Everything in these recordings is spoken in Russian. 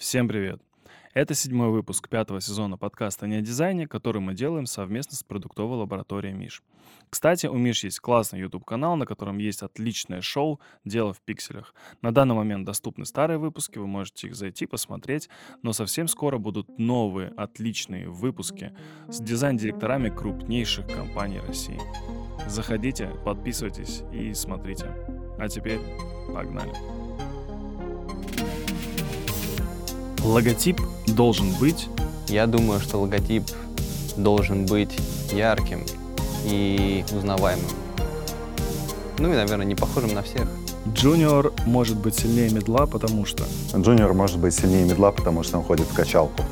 Всем привет! Это седьмой выпуск пятого сезона подкаста «Не о дизайне», который мы делаем совместно с продуктовой лабораторией Миш. Кстати, у Миш есть классный YouTube-канал, на котором есть отличное шоу «Дело в пикселях». На данный момент доступны старые выпуски, вы можете их зайти, посмотреть, но совсем скоро будут новые отличные выпуски с дизайн-директорами крупнейших компаний России. Заходите, подписывайтесь и смотрите. А теперь погнали. Логотип должен быть... Я думаю, что логотип должен быть ярким и узнаваемым. Ну и, наверное, не похожим на всех. Джуниор может быть сильнее мидла, потому что... Джуниор может быть сильнее мидла, потому что он ходит в качалку.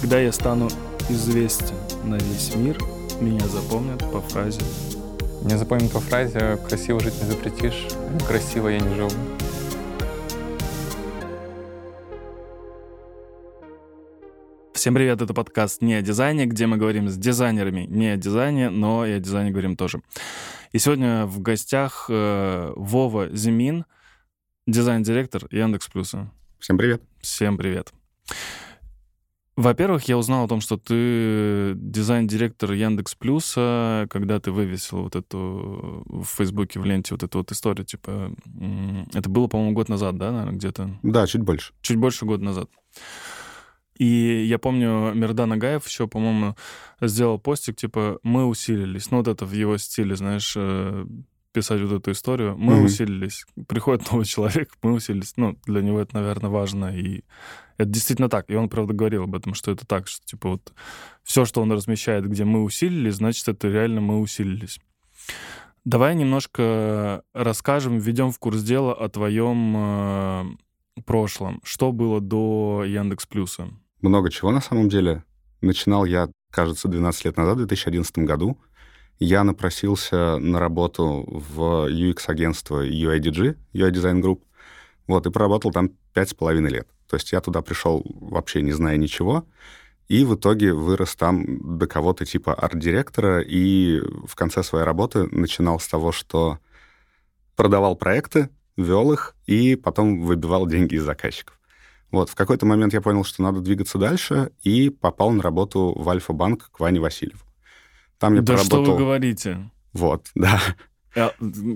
Когда я стану известен на весь мир, меня запомнят по фразе Меня запомнят по фразе «красиво жить не запретишь, красиво я не живу». Всем привет, это подкаст «Не о дизайне», где мы говорим с дизайнерами не о дизайне, но и о дизайне говорим тоже. И сегодня в гостях э, Вова Зимин, дизайн-директор Яндекс Плюса. Всем привет. Всем привет. Во-первых, я узнал о том, что ты дизайн-директор Яндекс Плюса, когда ты вывесил вот эту в Фейсбуке, в ленте вот эту вот историю, типа, это было, по-моему, год назад, да, наверное, где-то? Да, чуть больше. Чуть больше года назад. И я помню, Мирдан Агаев еще, по-моему, сделал постик, типа, мы усилились. Ну, вот это в его стиле, знаешь, э, писать вот эту историю. Мы Мгм. усилились. Приходит новый человек, мы усилились. Ну, для него это, наверное, важно. И это действительно так. И он, правда, говорил об этом, что это так, что, типа, вот все, что он размещает, где мы усилились, значит, это реально мы усилились. Давай немножко расскажем, введем в курс дела о твоем э, прошлом. Что было до Яндекс Плюса? Много чего на самом деле. Начинал я, кажется, 12 лет назад, в 2011 году. Я напросился на работу в UX-агентство UIDG, UI Design Group, вот, и проработал там пять с половиной лет. То есть я туда пришел вообще не зная ничего, и в итоге вырос там до кого-то типа арт-директора, и в конце своей работы начинал с того, что продавал проекты, вел их, и потом выбивал деньги из заказчиков. Вот, в какой-то момент я понял, что надо двигаться дальше, и попал на работу в Альфа-банк к Ване Васильеву. Там я да что поработал... вы говорите? Вот, да. А,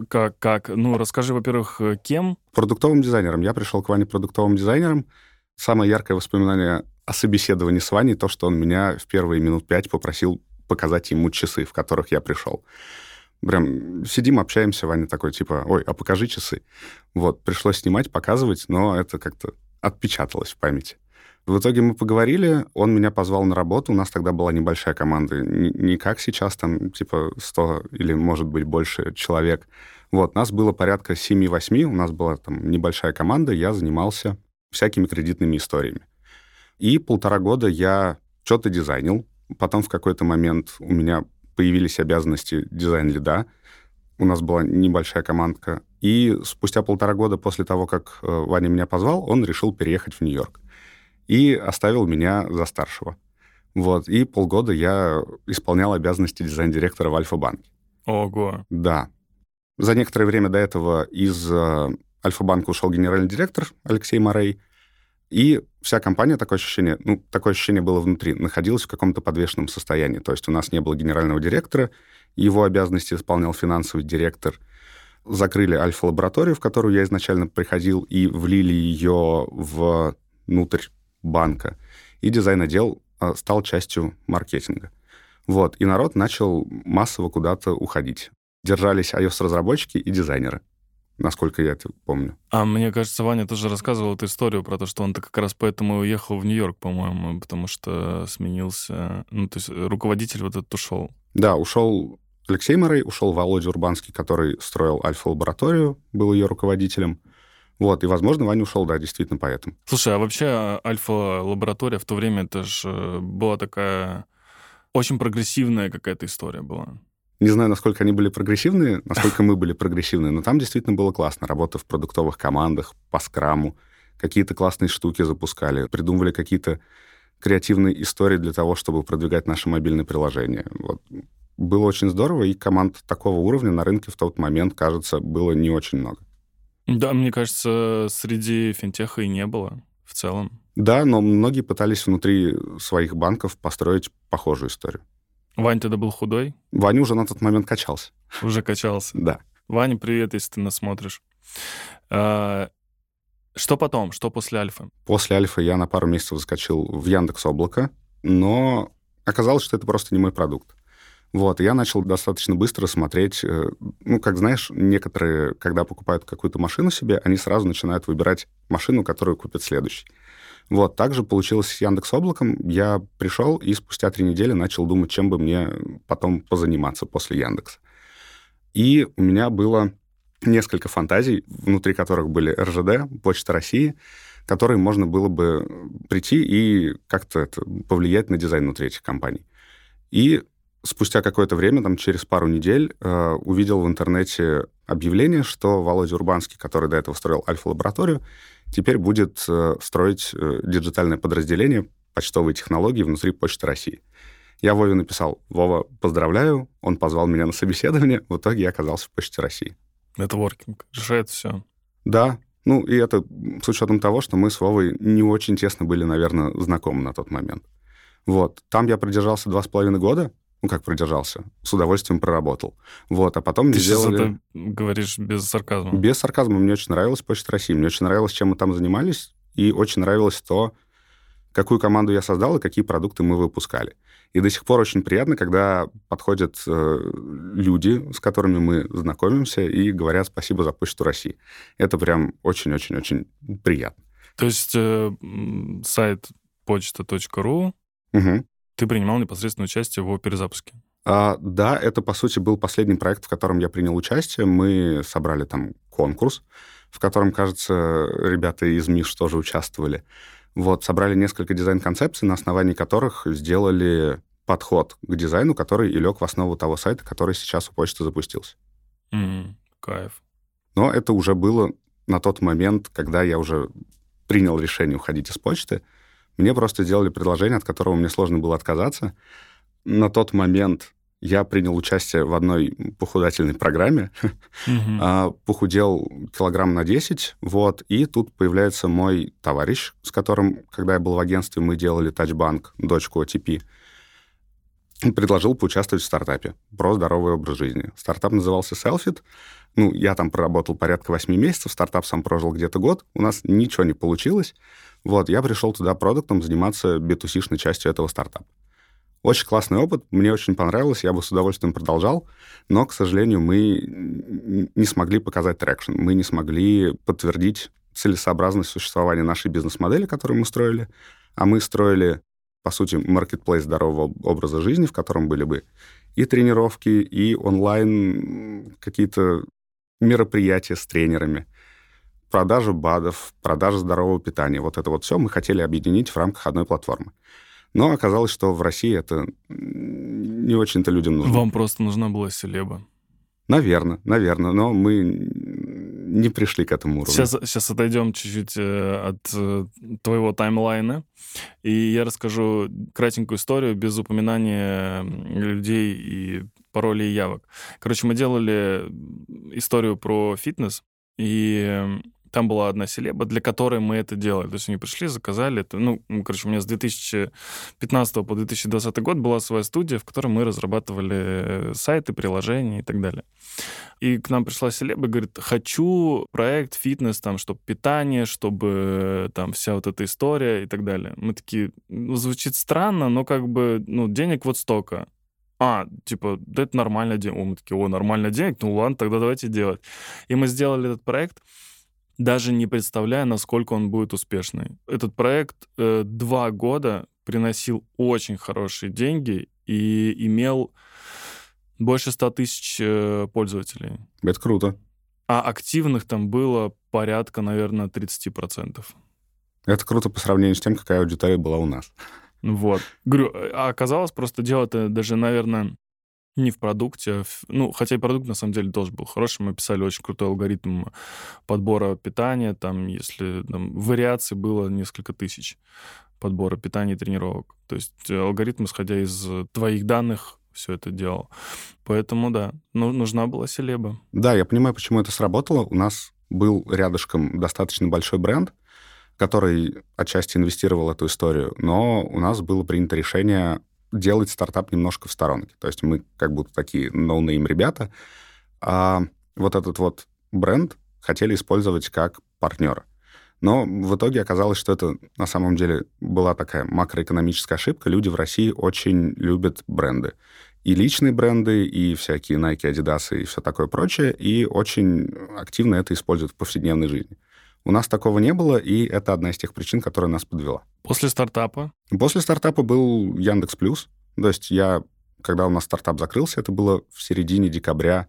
как, как? Ну, расскажи, во-первых, э, кем? Продуктовым дизайнером. Я пришел к Ване продуктовым дизайнером. Самое яркое воспоминание о собеседовании с Ваней, то, что он меня в первые минут пять попросил показать ему часы, в которых я пришел. Прям сидим, общаемся, Ваня такой, типа, ой, а покажи часы. Вот, пришлось снимать, показывать, но это как-то отпечаталось в памяти. В итоге мы поговорили, он меня позвал на работу, у нас тогда была небольшая команда, не, как сейчас, там, типа, 100 или, может быть, больше человек. Вот, нас было порядка 7-8, у нас была там небольшая команда, я занимался всякими кредитными историями. И полтора года я что-то дизайнил, потом в какой-то момент у меня появились обязанности дизайн-лида, у нас была небольшая командка, и спустя полтора года после того, как э, Ваня меня позвал, он решил переехать в Нью-Йорк и оставил меня за старшего. Вот, и полгода я исполнял обязанности дизайн-директора в Альфа-банке. Ого. Да. За некоторое время до этого из э, Альфа-банка ушел генеральный директор Алексей Морей, и вся компания, такое ощущение, ну, такое ощущение было внутри, находилась в каком-то подвешенном состоянии. То есть у нас не было генерального директора, его обязанности исполнял финансовый директор. Закрыли альфа-лабораторию, в которую я изначально приходил, и влили ее внутрь банка. И дизайн-отдел а, стал частью маркетинга. Вот, и народ начал массово куда-то уходить. Держались iOS-разработчики и дизайнеры, насколько я это помню. А мне кажется, Ваня тоже рассказывал эту историю про то, что он-то как раз поэтому и уехал в Нью-Йорк, по-моему, потому что сменился... Ну, то есть руководитель вот этот ушел. Да, ушел Алексей Морей, ушел Володя Урбанский, который строил Альфа-лабораторию, был ее руководителем. Вот, и, возможно, Ваня ушел, да, действительно, поэтому. Слушай, а вообще Альфа-лаборатория в то время, это же была такая очень прогрессивная какая-то история была. Не знаю, насколько они были прогрессивные, насколько мы были прогрессивные, но там действительно было классно. Работа в продуктовых командах, по скраму, какие-то классные штуки запускали, придумывали какие-то креативные истории для того, чтобы продвигать наши мобильные приложения. Вот. Было очень здорово, и команд такого уровня на рынке в тот момент, кажется, было не очень много. Да, мне кажется, среди финтеха и не было. в целом. Да, но многие пытались внутри своих банков построить похожую историю. Вань тогда был худой? Ваня уже на тот момент качался. Уже качался. Да. Ваня, привет, если ты нас смотришь. А, что потом? Что после Альфы? После Альфы я на пару месяцев заскочил в Яндекс Облако, но оказалось, что это просто не мой продукт. Вот, я начал достаточно быстро смотреть, э, ну, как знаешь, некоторые, когда покупают какую-то машину себе, они сразу начинают выбирать машину, которую купят следующий. Вот, также получилось с Яндекс Облаком. Я пришел и спустя три недели начал думать, чем бы мне потом позаниматься после Яндекса. И у меня было несколько фантазий, внутри которых были РЖД, Почта России, которые можно было бы прийти и как-то это, повлиять на дизайн внутри этих компаний. И спустя какое-то время, там, через пару недель, э, увидел в интернете объявление, что Володя Урбанский, который до этого строил Альфа-лабораторию, теперь будет э, строить э, диджитальное подразделение почтовой технологии внутри Почты России. Я Вове написал, Вова, поздравляю, он позвал меня на собеседование, в итоге я оказался в Почте России. Нетворкинг решает все. Да, ну и это с учетом того, что мы с Вовой не очень тесно были, наверное, знакомы на тот момент. Вот, там я продержался два с половиной года, ну, как продержался, с удовольствием проработал. Вот, а потом Ты сделали... это говоришь без сарказма. Без сарказма. Мне очень нравилась Почта России. Мне очень нравилось, чем мы там занимались, и очень нравилось то, какую команду я создал и какие продукты мы выпускали. И до сих пор очень приятно, когда подходят э, люди, с которыми мы знакомимся, и говорят спасибо за Почту России. Это прям очень-очень-очень приятно. То есть э, сайт почта.ру Мгм. Ты принимал непосредственное участие в его перезапуске. А, да, это, по сути, был последний проект, в котором я принял участие. Мы собрали там конкурс, в котором, кажется, ребята из МИШ тоже участвовали. Вот, собрали несколько дизайн-концепций, на основании которых сделали подход к дизайну, который и лег в основу того сайта, который сейчас у почты запустился. М, Кайф. Но это уже было на тот момент, когда я уже принял решение уходить из почты. Мне просто сделали предложение, от которого мне сложно было отказаться. На тот момент я принял участие в одной похудательной программе, а, похудел килограмм на 10, вот, и тут появляется мой товарищ, с которым, когда я был в агентстве, мы делали тачбанк, дочку OTP, предложил поучаствовать в стартапе про здоровый образ жизни. Стартап назывался Selfit. Ну, я там проработал порядка 8 месяцев, стартап сам прожил где-то год, у нас ничего не получилось. Вот, я пришел туда продуктом заниматься B2C-шной частью этого стартапа. Очень классный опыт, мне очень понравилось, я бы с удовольствием продолжал, но, к сожалению, мы не смогли показать traction, мы не смогли подтвердить целесообразность существования нашей бизнес-модели, которую мы строили, а мы строили, по сути, маркетплейс здорового образа жизни, в котором были бы и тренировки, и онлайн какие-то мероприятия с тренерами, продажа БАДов, продажа здорового питания. Вот это вот все мы хотели объединить в рамках одной платформы. Но оказалось, что в России это не очень-то людям нужно. Вам просто нужна была селеба. Наверное, наверное, но мы не пришли к этому уровню. Сейчас, сейчас отойдем чуть-чуть э, от э, твоего таймлайна, и я расскажу кратенькую историю без упоминания людей и паролей и явок. Короче, мы делали историю про фитнес, и там была одна селеба, для которой мы это делали. То есть они пришли, заказали это. Ну, короче, у меня с 2015 по 2020 год была своя студия, в которой мы разрабатывали сайты, приложения и так далее. И к нам пришла селеба и говорит, хочу проект фитнес, там, чтобы питание, чтобы там вся вот эта история и так далее. Мы такие, ну, звучит странно, но как бы, ну, денег вот столько. А, типа, да это нормально денег. Мы такие, о, нормально денег, ну ладно, тогда давайте делать. И мы сделали этот проект, даже не представляя, насколько он будет успешный. Этот проект э, два года приносил очень хорошие деньги и имел больше 100 тысяч э, пользователей. Это круто. А активных там было порядка, наверное, 30%. Это круто по сравнению с тем, какая аудитория была у нас. Вот. Говорю, а оказалось, просто дело-то даже, наверное, не в продукте, а ну, хотя и продукт на самом деле тоже был хороший. Мы писали очень крутой алгоритм подбора питания, там, если там, вариаций было несколько тысяч подбора питания и тренировок. То есть алгоритм, исходя из твоих данных, все это делал. Поэтому, да, ну, нужна была селеба. Да, я понимаю, почему это сработало. У нас был рядышком достаточно большой бренд, который отчасти инвестировал эту историю, но у нас было принято решение делать стартап немножко в сторонке. То есть мы как будто такие no-name ребята, а вот этот вот бренд хотели использовать как партнера. Но в итоге оказалось, что это на самом деле была такая макроэкономическая ошибка. Люди в России очень любят бренды. И личные бренды, и всякие Nike, Adidas и все такое прочее, и очень активно это используют в повседневной жизни. У нас такого не было, и это одна из тех причин, которая нас подвела. После стартапа? После стартапа был Яндекс Плюс. То есть я, когда у нас стартап закрылся, это было в середине декабря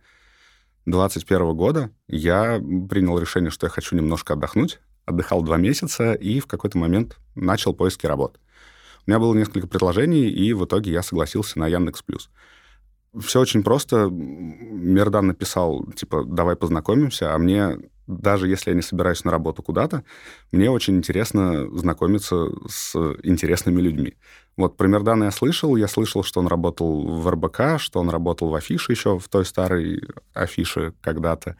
2021 года, я принял решение, что я хочу немножко отдохнуть. Отдыхал два месяца и в какой-то момент начал поиски работы. У меня было несколько предложений, и в итоге я согласился на Яндекс Плюс. Все очень просто. Мердан написал, типа, давай познакомимся, а мне даже если я не собираюсь на работу куда-то, мне очень интересно знакомиться с интересными людьми. Вот про Мердана я слышал, я слышал, что он работал в РБК, что он работал в Афише еще, в той старой Афише когда-то.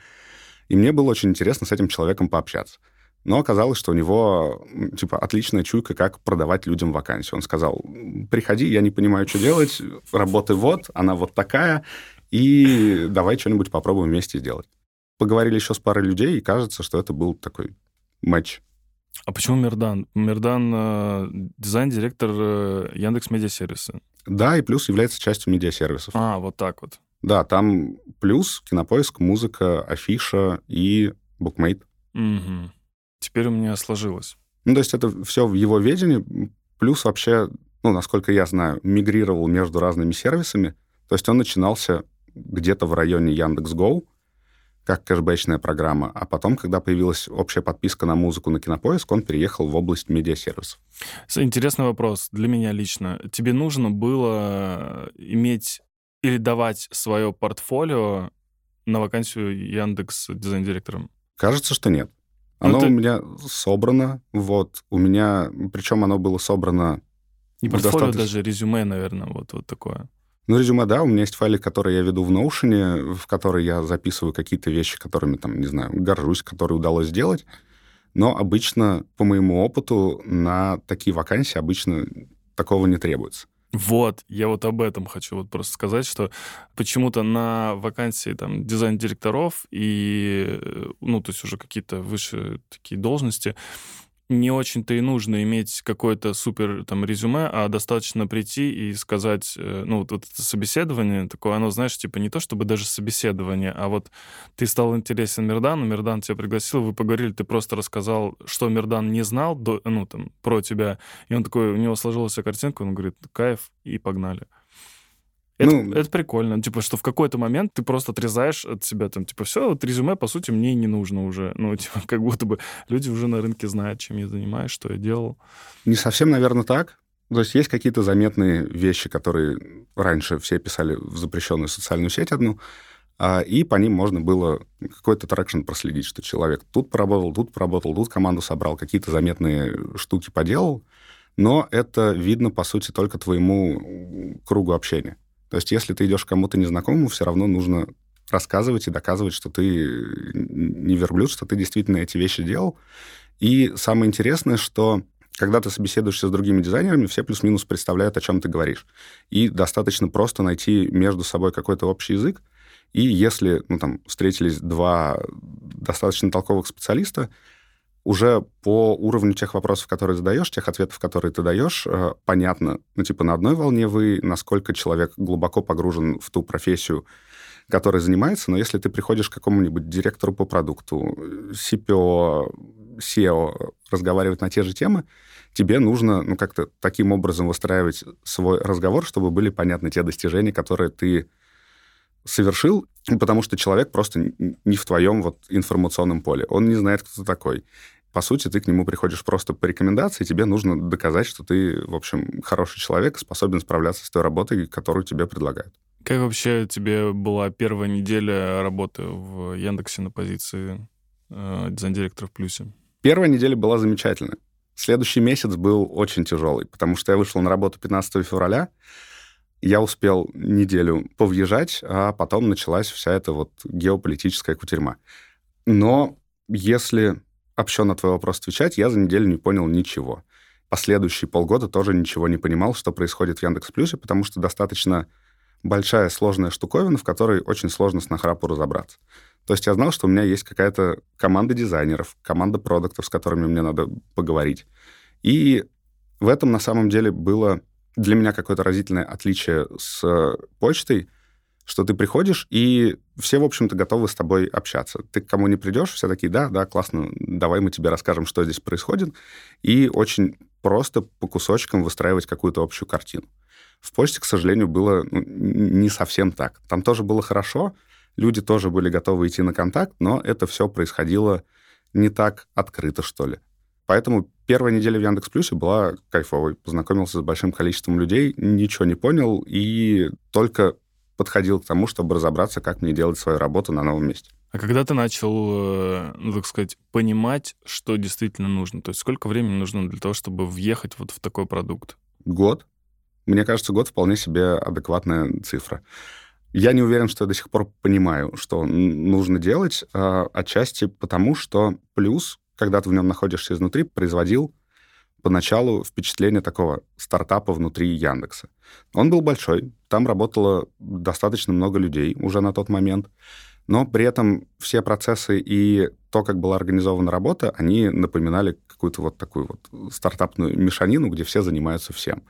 И мне было очень интересно с этим человеком пообщаться. Но оказалось, что у него, типа, отличная чуйка, как продавать людям вакансию. Он сказал, приходи, я не понимаю, что делать, работы вот, она вот такая, и давай что-нибудь попробуем вместе сделать поговорили еще с парой людей, и кажется, что это был такой матч. А почему Мердан? Мердан э, дизайн-директор э, Яндекс Медиасервиса. Да, и плюс является частью медиасервисов. А, вот так вот. Да, там плюс кинопоиск, музыка, афиша и букмейт. Угу. Теперь у меня сложилось. Ну, то есть это все в его ведении, плюс вообще, ну, насколько я знаю, мигрировал между разными сервисами. То есть он начинался где-то в районе Яндекс.Гоу, как кэшбэчная программа, а потом, когда появилась общая подписка на музыку на Кинопоиск, он переехал в область медиасервисов. Интересный вопрос для меня лично. Тебе нужно было иметь или давать свое портфолио на вакансию Яндекс дизайн-директором? Кажется, что нет. Ну, оно ты... у меня собрано, вот, у меня, причем оно было собрано... Не портфолио, достаточно... даже резюме, наверное, вот, вот такое. Ну, резюме, да, у меня есть файлик, который я веду в Notion, в который я записываю какие-то вещи, которыми, там, не знаю, горжусь, которые удалось сделать. Но обычно, по моему опыту, на такие вакансии обычно такого не требуется. Вот, я вот об этом хочу вот просто сказать, что почему-то на вакансии там дизайн-директоров и, ну, то есть уже какие-то выше такие должности, не очень-то и нужно иметь какое-то супер там резюме, а достаточно прийти и сказать, э, ну, вот, вот это собеседование такое, оно, знаешь, типа не то чтобы даже собеседование, а вот ты стал интересен Мирдану, Мирдан тебя пригласил, вы поговорили, ты просто рассказал, что Мирдан не знал, до, ну, там, про тебя, и он такой, у него сложилась картинка, он говорит, кайф, и погнали. Это, ну, это прикольно. Типа, что в какой-то момент ты просто отрезаешь от себя там, типа, все, вот резюме, по сути, мне не нужно уже. Ну, типа, как будто бы люди уже на рынке знают, чем я занимаюсь, что я делал. Не совсем, наверное, так. То есть есть какие-то заметные вещи, которые раньше все писали в запрещенную социальную сеть одну, а, и по ним можно было какой-то traction проследить, что человек тут поработал, тут поработал, тут команду собрал, какие-то заметные штуки поделал, но это видно, по сути, только твоему кругу общения. То есть если ты идешь к кому-то незнакомому, все равно нужно рассказывать и доказывать, что ты не верблюд, что ты действительно эти вещи делал. И самое интересное, что когда ты собеседуешься с другими дизайнерами, все плюс-минус представляют, о чем ты говоришь. И достаточно просто найти между собой какой-то общий язык. И если ну, там, встретились два достаточно толковых специалиста, уже по уровню тех вопросов, которые задаешь, тех ответов, которые ты даешь, э, понятно, ну, типа, на одной волне вы, насколько человек глубоко погружен в ту профессию, которой занимается, но если ты приходишь к какому-нибудь директору по продукту, CPO, SEO, разговаривать на те же темы, тебе нужно, ну, как-то таким образом выстраивать свой разговор, чтобы были понятны те достижения, которые ты совершил, потому что человек просто не в твоем вот информационном поле. Он не знает, кто ты такой по сути, ты к нему приходишь просто по рекомендации, тебе нужно доказать, что ты, в общем, хороший человек, способен справляться с той работой, которую тебе предлагают. Как вообще тебе была первая неделя работы в Яндексе на позиции э, дизайн-директора в плюсе? Первая неделя была замечательная. Следующий месяц был очень тяжелый, потому что я вышел на работу 15 февраля, я успел неделю повъезжать, а потом началась вся эта вот геополитическая кутерьма. Но если общо на твой вопрос отвечать, я за неделю не понял ничего. Последующие полгода тоже ничего не понимал, что происходит в Яндекс Плюсе, потому что достаточно большая сложная штуковина, в которой очень сложно с нахрапу разобраться. То есть я знал, что у меня есть какая-то команда дизайнеров, команда продуктов, с которыми мне надо поговорить. И в этом на самом деле было для меня какое-то разительное отличие с почтой, что ты приходишь, и все, в общем-то, готовы с тобой общаться. Ты к кому не придешь, все такие, да, да, классно, давай мы тебе расскажем, что здесь происходит, и очень просто по кусочкам выстраивать какую-то общую картину. В почте, к сожалению, было ну, не совсем так. Там тоже было хорошо, люди тоже были готовы идти на контакт, но это все происходило не так открыто, что ли. Поэтому первая неделя в Яндекс Плюсе была кайфовой. Познакомился с большим количеством людей, ничего не понял и только подходил к тому, чтобы разобраться, как мне делать свою работу на новом месте. А когда ты начал, э, ну, так сказать, понимать, что действительно нужно? То есть сколько времени нужно для того, чтобы въехать вот в такой продукт? Год. Мне кажется, год вполне себе адекватная цифра. Я не уверен, что я до сих пор понимаю, что нужно делать, а, отчасти потому, что плюс, когда ты в нем находишься изнутри, производил поначалу впечатление такого стартапа внутри Яндекса. Он был большой, там работало достаточно много людей уже на тот момент, но при этом все процессы и то, как была организована работа, они напоминали какую-то вот такую вот стартапную мешанину, где все занимаются всем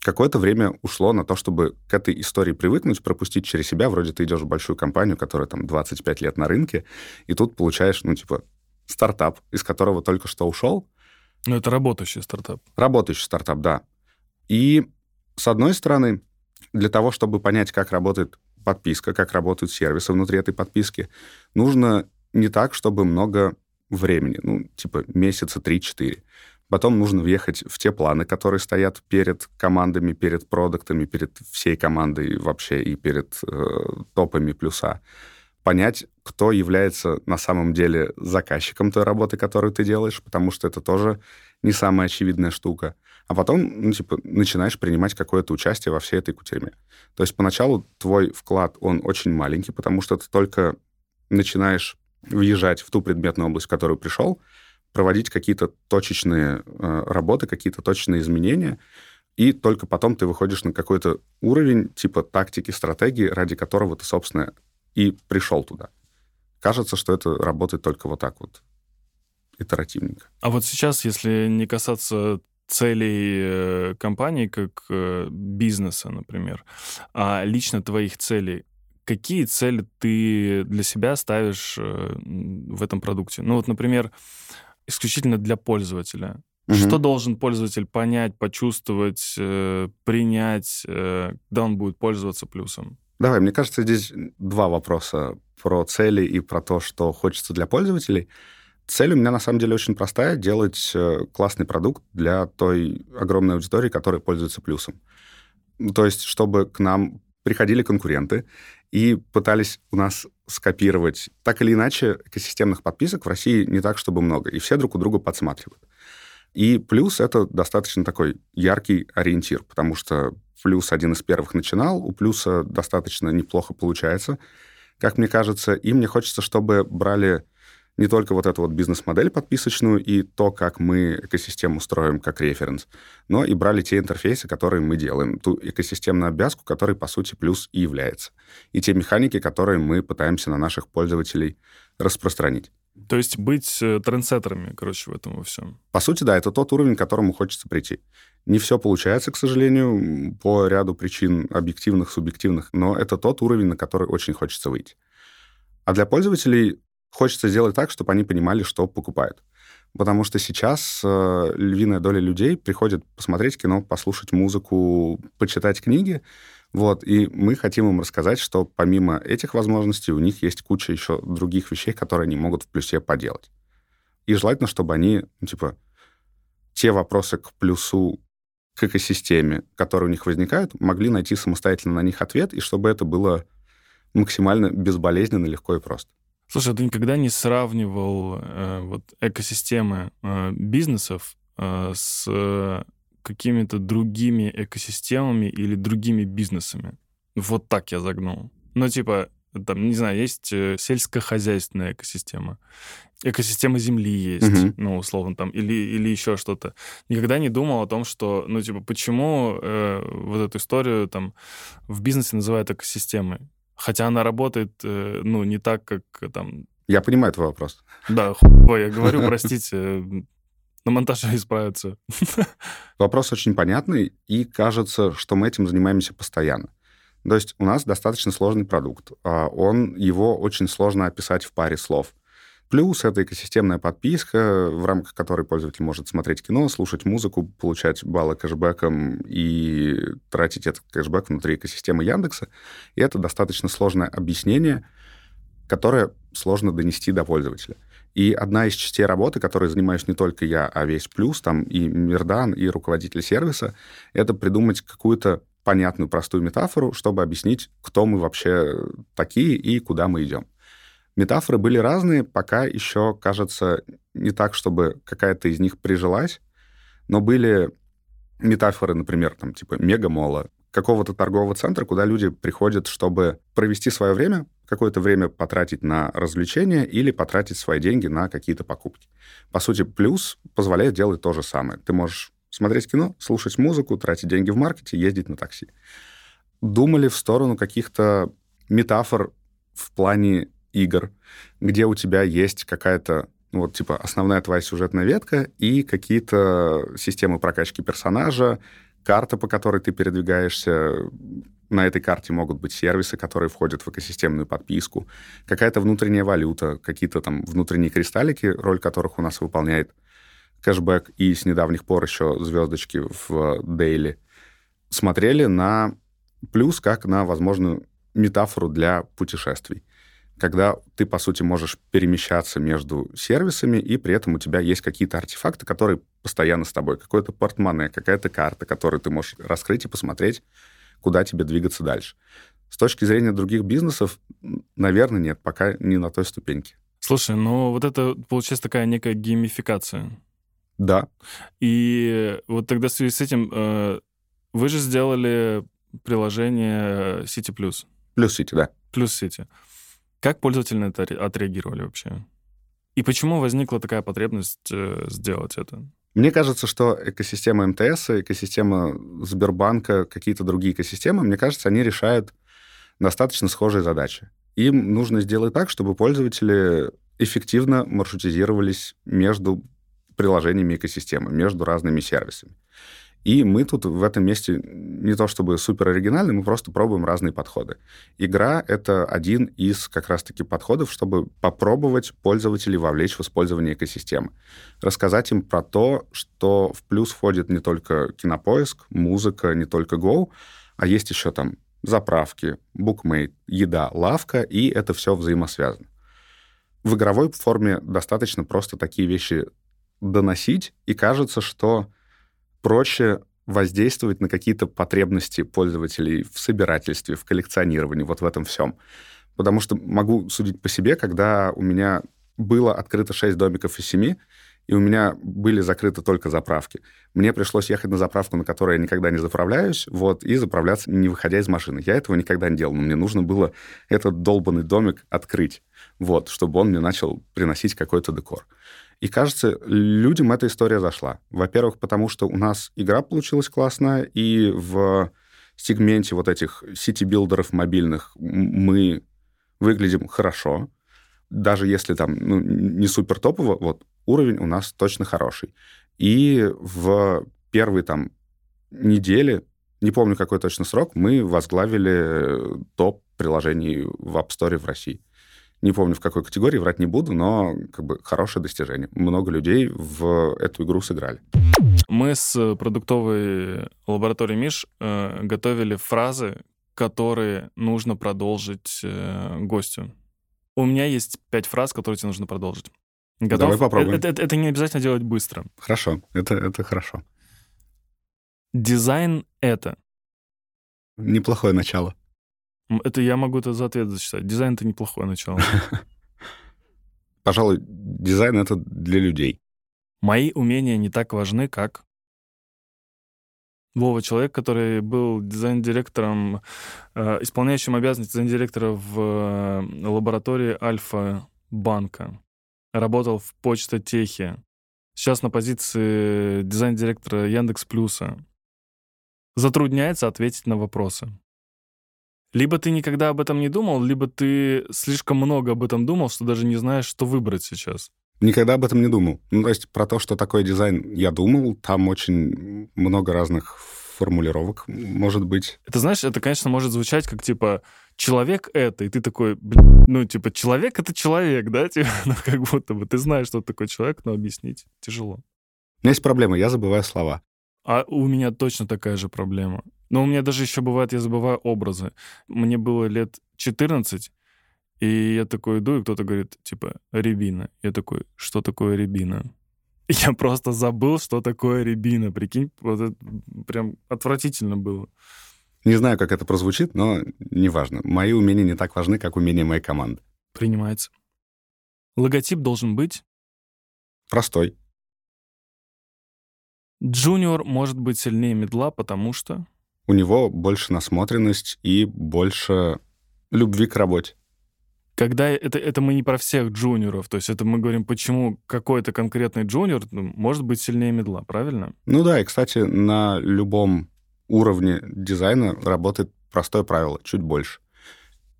какое-то время ушло на то, чтобы к этой истории привыкнуть, пропустить через себя. Вроде ты идешь в большую компанию, которая там 25 лет на рынке, и тут получаешь, ну, типа, стартап, из которого только что ушел. Ну, это работающий стартап. Работающий стартап, да. И, с одной стороны, для того, чтобы понять, как работает подписка, как работают сервисы внутри этой подписки, нужно не так, чтобы много времени, ну, типа месяца 3-4. Потом нужно въехать в те планы, которые стоят перед командами, перед продуктами, перед всей командой вообще и перед э, топами плюса. Понять, кто является на самом деле заказчиком той работы, которую ты делаешь, потому что это тоже не самая очевидная штука. А потом, ну, типа, начинаешь принимать какое-то участие во всей этой кутерьме. То есть поначалу твой вклад, он очень маленький, потому что ты только начинаешь въезжать в ту предметную область, в которую пришел, проводить какие-то точечные э, работы, какие-то точечные изменения, и только потом ты выходишь на какой-то уровень типа тактики, стратегии, ради которого ты, собственно, и пришел туда. Кажется, что это работает только вот так вот, итеративненько. А вот сейчас, если не касаться целей э, компании как э, бизнеса, например, а лично твоих целей, какие цели ты для себя ставишь э, в этом продукте? Ну вот, например, исключительно для пользователя. Угу. Что должен пользователь понять, почувствовать, принять, когда он будет пользоваться плюсом? Давай, мне кажется, здесь два вопроса про цели и про то, что хочется для пользователей. Цель у меня на самом деле очень простая — делать э, классный продукт для той огромной аудитории, которая пользуется плюсом. То есть, чтобы к нам приходили конкуренты и пытались у нас скопировать. Так или иначе, экосистемных подписок в России не так, чтобы много, и все друг у друга подсматривают. И плюс это достаточно такой яркий ориентир, потому что плюс один из первых начинал, у плюса достаточно неплохо получается, как мне кажется, и мне хочется, чтобы брали не только вот эту вот бизнес-модель подписочную и то, как мы экосистему строим как референс, но и брали те интерфейсы, которые мы делаем, ту экосистемную обвязку, которой, по сути, плюс и является, и те механики, которые мы пытаемся на наших пользователей распространить. То есть быть э, трендсеттерами, короче, в этом во всем. По сути, да, это тот уровень, к которому хочется прийти. Не все получается, к сожалению, по ряду причин объективных, субъективных, но это тот уровень, на который очень хочется выйти. А для пользователей Хочется сделать так, чтобы они понимали, что покупают. Потому что сейчас э, львиная доля людей приходит посмотреть кино, послушать музыку, почитать книги. Вот, и мы хотим им рассказать, что помимо этих возможностей у них есть куча еще других вещей, которые они могут в плюсе поделать. И желательно, чтобы они, ну, типа, те вопросы к плюсу, к экосистеме, которые у них возникают, могли найти самостоятельно на них ответ, и чтобы это было максимально безболезненно, легко и просто. Слушай, а ты никогда не сравнивал э, вот экосистемы э, бизнесов э, с какими-то другими экосистемами или другими бизнесами? Вот так я загнул. Ну, типа, Там, не знаю, есть э, сельскохозяйственная экосистема, экосистема земли есть, Мгм. ну, условно, там, или, или еще что-то. Никогда не думал о том, что, ну, типа, почему э, вот эту историю там в бизнесе называют экосистемой? Хотя она работает, э, ну, не так, как э, там... Я понимаю твой вопрос. Да, хуй, я говорю, простите, на монтаже исправиться. Вопрос очень понятный, и кажется, что мы этим занимаемся постоянно. То есть у нас достаточно сложный продукт. а Он, его очень сложно описать в паре слов. Плюс это экосистемная подписка, в рамках которой пользователь может смотреть кино, слушать музыку, получать баллы кэшбэком и тратить этот кэшбэк внутри экосистемы Яндекса. И это достаточно сложное объяснение, которое сложно донести до пользователя. И одна из частей работы, которой занимаюсь не только я, а весь плюс, там и Мирдан, и руководитель сервиса, это придумать какую-то понятную, простую метафору, чтобы объяснить, кто мы вообще такие и куда мы идем. Метафоры были разные, пока еще, кажется, не так, чтобы какая-то из них прижилась, но были метафоры, например, там, типа мегамола, какого-то торгового центра, куда люди приходят, чтобы провести свое время, какое-то время потратить на развлечения или потратить свои деньги на какие-то покупки. По сути, плюс позволяет делать то же самое. Ты можешь смотреть кино, слушать музыку, тратить деньги в маркете, ездить на такси. Думали в сторону каких-то метафор в плане игр, где у тебя есть какая-то ну, вот, типа, основная твоя сюжетная ветка и какие-то системы прокачки персонажа, карта, по которой ты передвигаешься. На этой карте могут быть сервисы, которые входят в экосистемную подписку, какая-то внутренняя валюта, какие-то там внутренние кристаллики, роль которых у нас выполняет кэшбэк и с недавних пор еще звездочки в дейли. Смотрели на плюс как на возможную метафору для путешествий когда ты, по сути, можешь перемещаться между сервисами, и при этом у тебя есть какие-то артефакты, которые постоянно с тобой. Какое-то портмоне, какая-то карта, которую ты можешь раскрыть и посмотреть, куда тебе двигаться дальше. С точки зрения других бизнесов, наверное, нет, пока не на той ступеньке. Слушай, ну вот это получается такая некая геймификация. Да. И вот тогда в связи с этим э, вы же сделали приложение City Plus. Плюс City, да. Плюс City. Как пользователи это отреагировали вообще? И почему возникла такая потребность э, сделать это? Мне кажется, что экосистема МТС, экосистема Сбербанка, какие-то другие экосистемы, мне кажется, они решают достаточно схожие задачи. Им нужно сделать так, чтобы пользователи эффективно маршрутизировались между приложениями экосистемы, между разными сервисами. И мы тут в этом месте не то чтобы супер оригинальны, мы просто пробуем разные подходы. Игра — это один из как раз-таки подходов, чтобы попробовать пользователей вовлечь в использование экосистемы. Рассказать им про то, что в плюс входит не только кинопоиск, музыка, не только Go, а есть еще там заправки, букмейт, еда, лавка, и это все взаимосвязано. В игровой форме достаточно просто такие вещи доносить, и кажется, что проще воздействовать на какие-то потребности пользователей в собирательстве, в коллекционировании, вот в этом всем. Потому что могу судить по себе, когда у меня было открыто 6 домиков из 7, и у меня были закрыты только заправки. Мне пришлось ехать на заправку, на которой я никогда не заправляюсь, вот, и заправляться, не выходя из машины. Я этого никогда не делал, но мне нужно было этот долбанный домик открыть, вот, чтобы он мне начал приносить какой-то декор. И кажется, людям эта история зашла. Во-первых, потому что у нас игра получилась классная, и в сегменте вот этих city builder ов мобильных мы выглядим хорошо. Даже если там ну, не супер топово, вот уровень у нас точно хороший. И в первые там недели, не помню какой точно срок, мы возглавили топ приложений в App Store в России. Не помню, в какой категории, врать не буду, но как бы хорошее достижение. Много людей в эту игру сыграли. Мы с продуктовой лабораторией Миш э, готовили фразы, которые нужно продолжить э, гостю. У меня есть пять фраз, которые тебе нужно продолжить. Готов? Давай попробуем. Это, это, это не обязательно делать быстро. Хорошо, это, это хорошо. Дизайн — это... Неплохое начало. Это я могу это за ответ зачитать. Дизайн — это неплохое начало. Пожалуй, дизайн — это для людей. Мои умения не так важны, как... Вова, человек, который был дизайн-директором, э, исполняющим обязанности дизайн-директора в э, лаборатории Альфа-банка. Работал в почта-техе. Сейчас на позиции дизайн-директора Яндекс Плюса. Затрудняется ответить на вопросы. Либо ты никогда об этом не думал, либо ты слишком много об этом думал, что даже не знаешь, что выбрать сейчас. Никогда об этом не думал. Ну, то есть про то, что такое дизайн, я думал. Там очень много разных формулировок, может быть. Это, знаешь, это, конечно, может звучать как, типа, человек это, и ты такой, ну, типа, человек — это человек, да? Типа, ну, как будто бы ты знаешь, что такое человек, но объяснить тяжело. У меня есть проблема, я забываю слова. А у меня точно такая же проблема. Но у меня даже еще бывает, я забываю образы. Мне было лет 14, и я такой иду, и кто-то говорит, типа, рябина. Я такой, что такое рябина? Я просто забыл, что такое рябина. Прикинь, вот это прям отвратительно было. Не знаю, как это прозвучит, но неважно. Мои умения не так важны, как умения моей команды. Принимается. Логотип должен быть? Простой. Джуниор может быть сильнее медла, потому что... У него больше насмотренность и больше любви к работе. Когда это, это мы не про всех джуниоров, то есть это мы говорим, почему какой-то конкретный джуниор ну, может быть сильнее медла, правильно? Ну да, и, кстати, на любом уровне дизайна работает простое правило, чуть больше.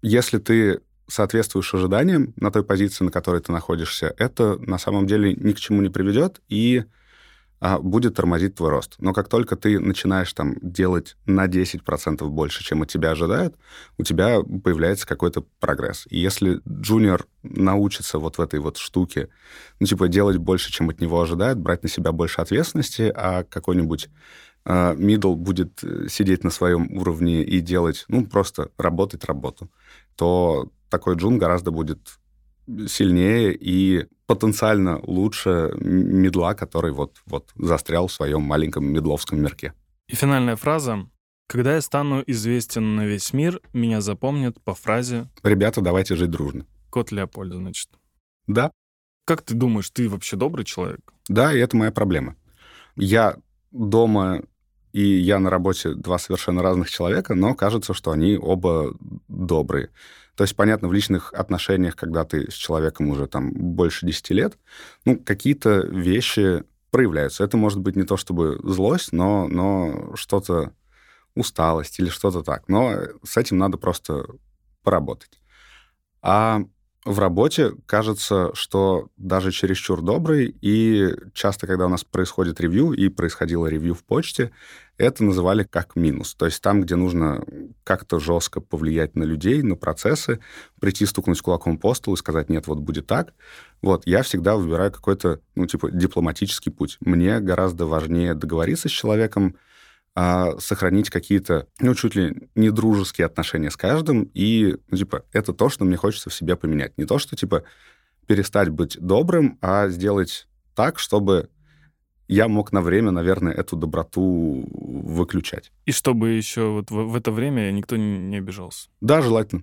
Если ты соответствуешь ожиданиям на той позиции, на которой ты находишься, это на самом деле ни к чему не приведет, и будет тормозить твой рост. Но как только ты начинаешь там делать на 10% больше, чем от тебя ожидают, у тебя появляется какой-то прогресс. И если джуниор научится вот в этой вот штуке, ну, типа, делать больше, чем от него ожидают, брать на себя больше ответственности, а какой-нибудь мидл uh, будет э, сидеть на своем уровне и делать, ну, просто работать работу, то такой джун гораздо будет сильнее и потенциально лучше медла, который вот, вот застрял в своем маленьком медловском мирке. И финальная фраза. Когда я стану известен на весь мир, меня запомнят по фразе «Ребята, давайте жить дружно». Кот Леопольда, значит. Да. Как ты думаешь, ты вообще добрый человек? Да, и это моя проблема. Я дома и я на работе два совершенно разных человека, но кажется, что они оба добрые. То есть, понятно, в личных отношениях, когда ты с человеком уже там больше 10 лет, ну, какие-то вещи проявляются. Это может быть не то чтобы злость, но, но что-то усталость или что-то так. Но с этим надо просто поработать. А в работе кажется, что даже чересчур добрый, и часто, когда у нас происходит ревью, и происходило ревью в почте, это называли как минус. То есть там, где нужно как-то жестко повлиять на людей, на процессы, прийти, стукнуть кулаком по столу и сказать, нет, вот будет так, вот, я всегда выбираю какой-то, ну, типа, дипломатический путь. Мне гораздо важнее договориться с человеком, а, сохранить какие-то, ну, чуть ли не дружеские отношения с каждым, и, ну, типа, это то, что мне хочется в себе поменять. Не то, что, типа, перестать быть добрым, а сделать так, чтобы я мог на время, наверное, эту доброту выключать. И чтобы еще вот в, в это время никто не, не обижался. Да, желательно.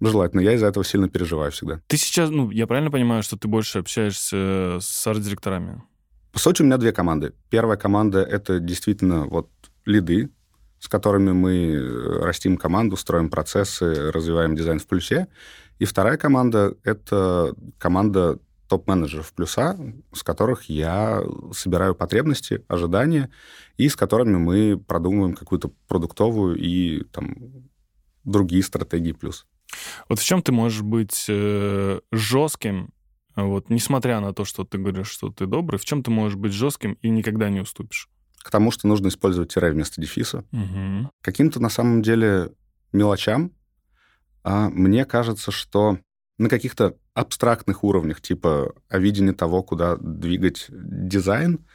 Желательно. Я из-за этого сильно переживаю всегда. Ты сейчас, ну, я правильно понимаю, что ты больше общаешься с арт-директорами? По сути, у меня две команды. Первая команда — это действительно вот лиды, с которыми мы э, растим команду, строим процессы, развиваем дизайн в плюсе. И вторая команда — это команда топ-менеджеров плюса, с которых я собираю потребности, ожидания, и с которыми мы продумываем какую-то продуктовую и там, другие стратегии плюс. Вот в чем ты можешь быть э, жестким вот, несмотря на то, что ты говоришь, что ты добрый, в чем ты можешь быть жестким и никогда не уступишь? К тому, что нужно использовать тире вместо дефиса. Угу. Каким-то, на самом деле, мелочам а, мне кажется, что на каких-то абстрактных уровнях, типа о видении того, куда двигать дизайн,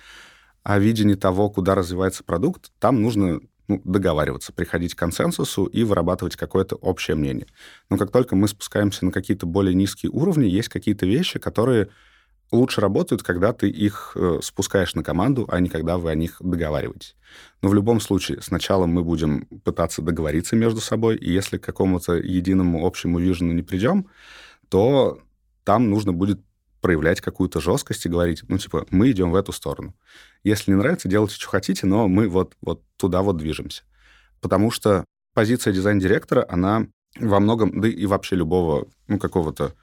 о видении того, куда развивается продукт, там нужно ну, договариваться, приходить к консенсусу и вырабатывать какое-то общее мнение. Но как только мы спускаемся на какие-то более низкие уровни, есть какие-то вещи, которые лучше работают, когда ты их э, спускаешь на команду, а не когда вы о них договариваетесь. Но в любом случае, сначала мы будем пытаться договориться между собой, и если к какому-то единому общему вижену не придем, то там нужно будет проявлять какую-то жесткость и говорить, ну, типа, мы идем в эту сторону. Если не нравится, делайте, что хотите, но мы вот, вот туда вот движемся. Потому что позиция дизайн-директора, она во многом, да и вообще любого, ну, какого-то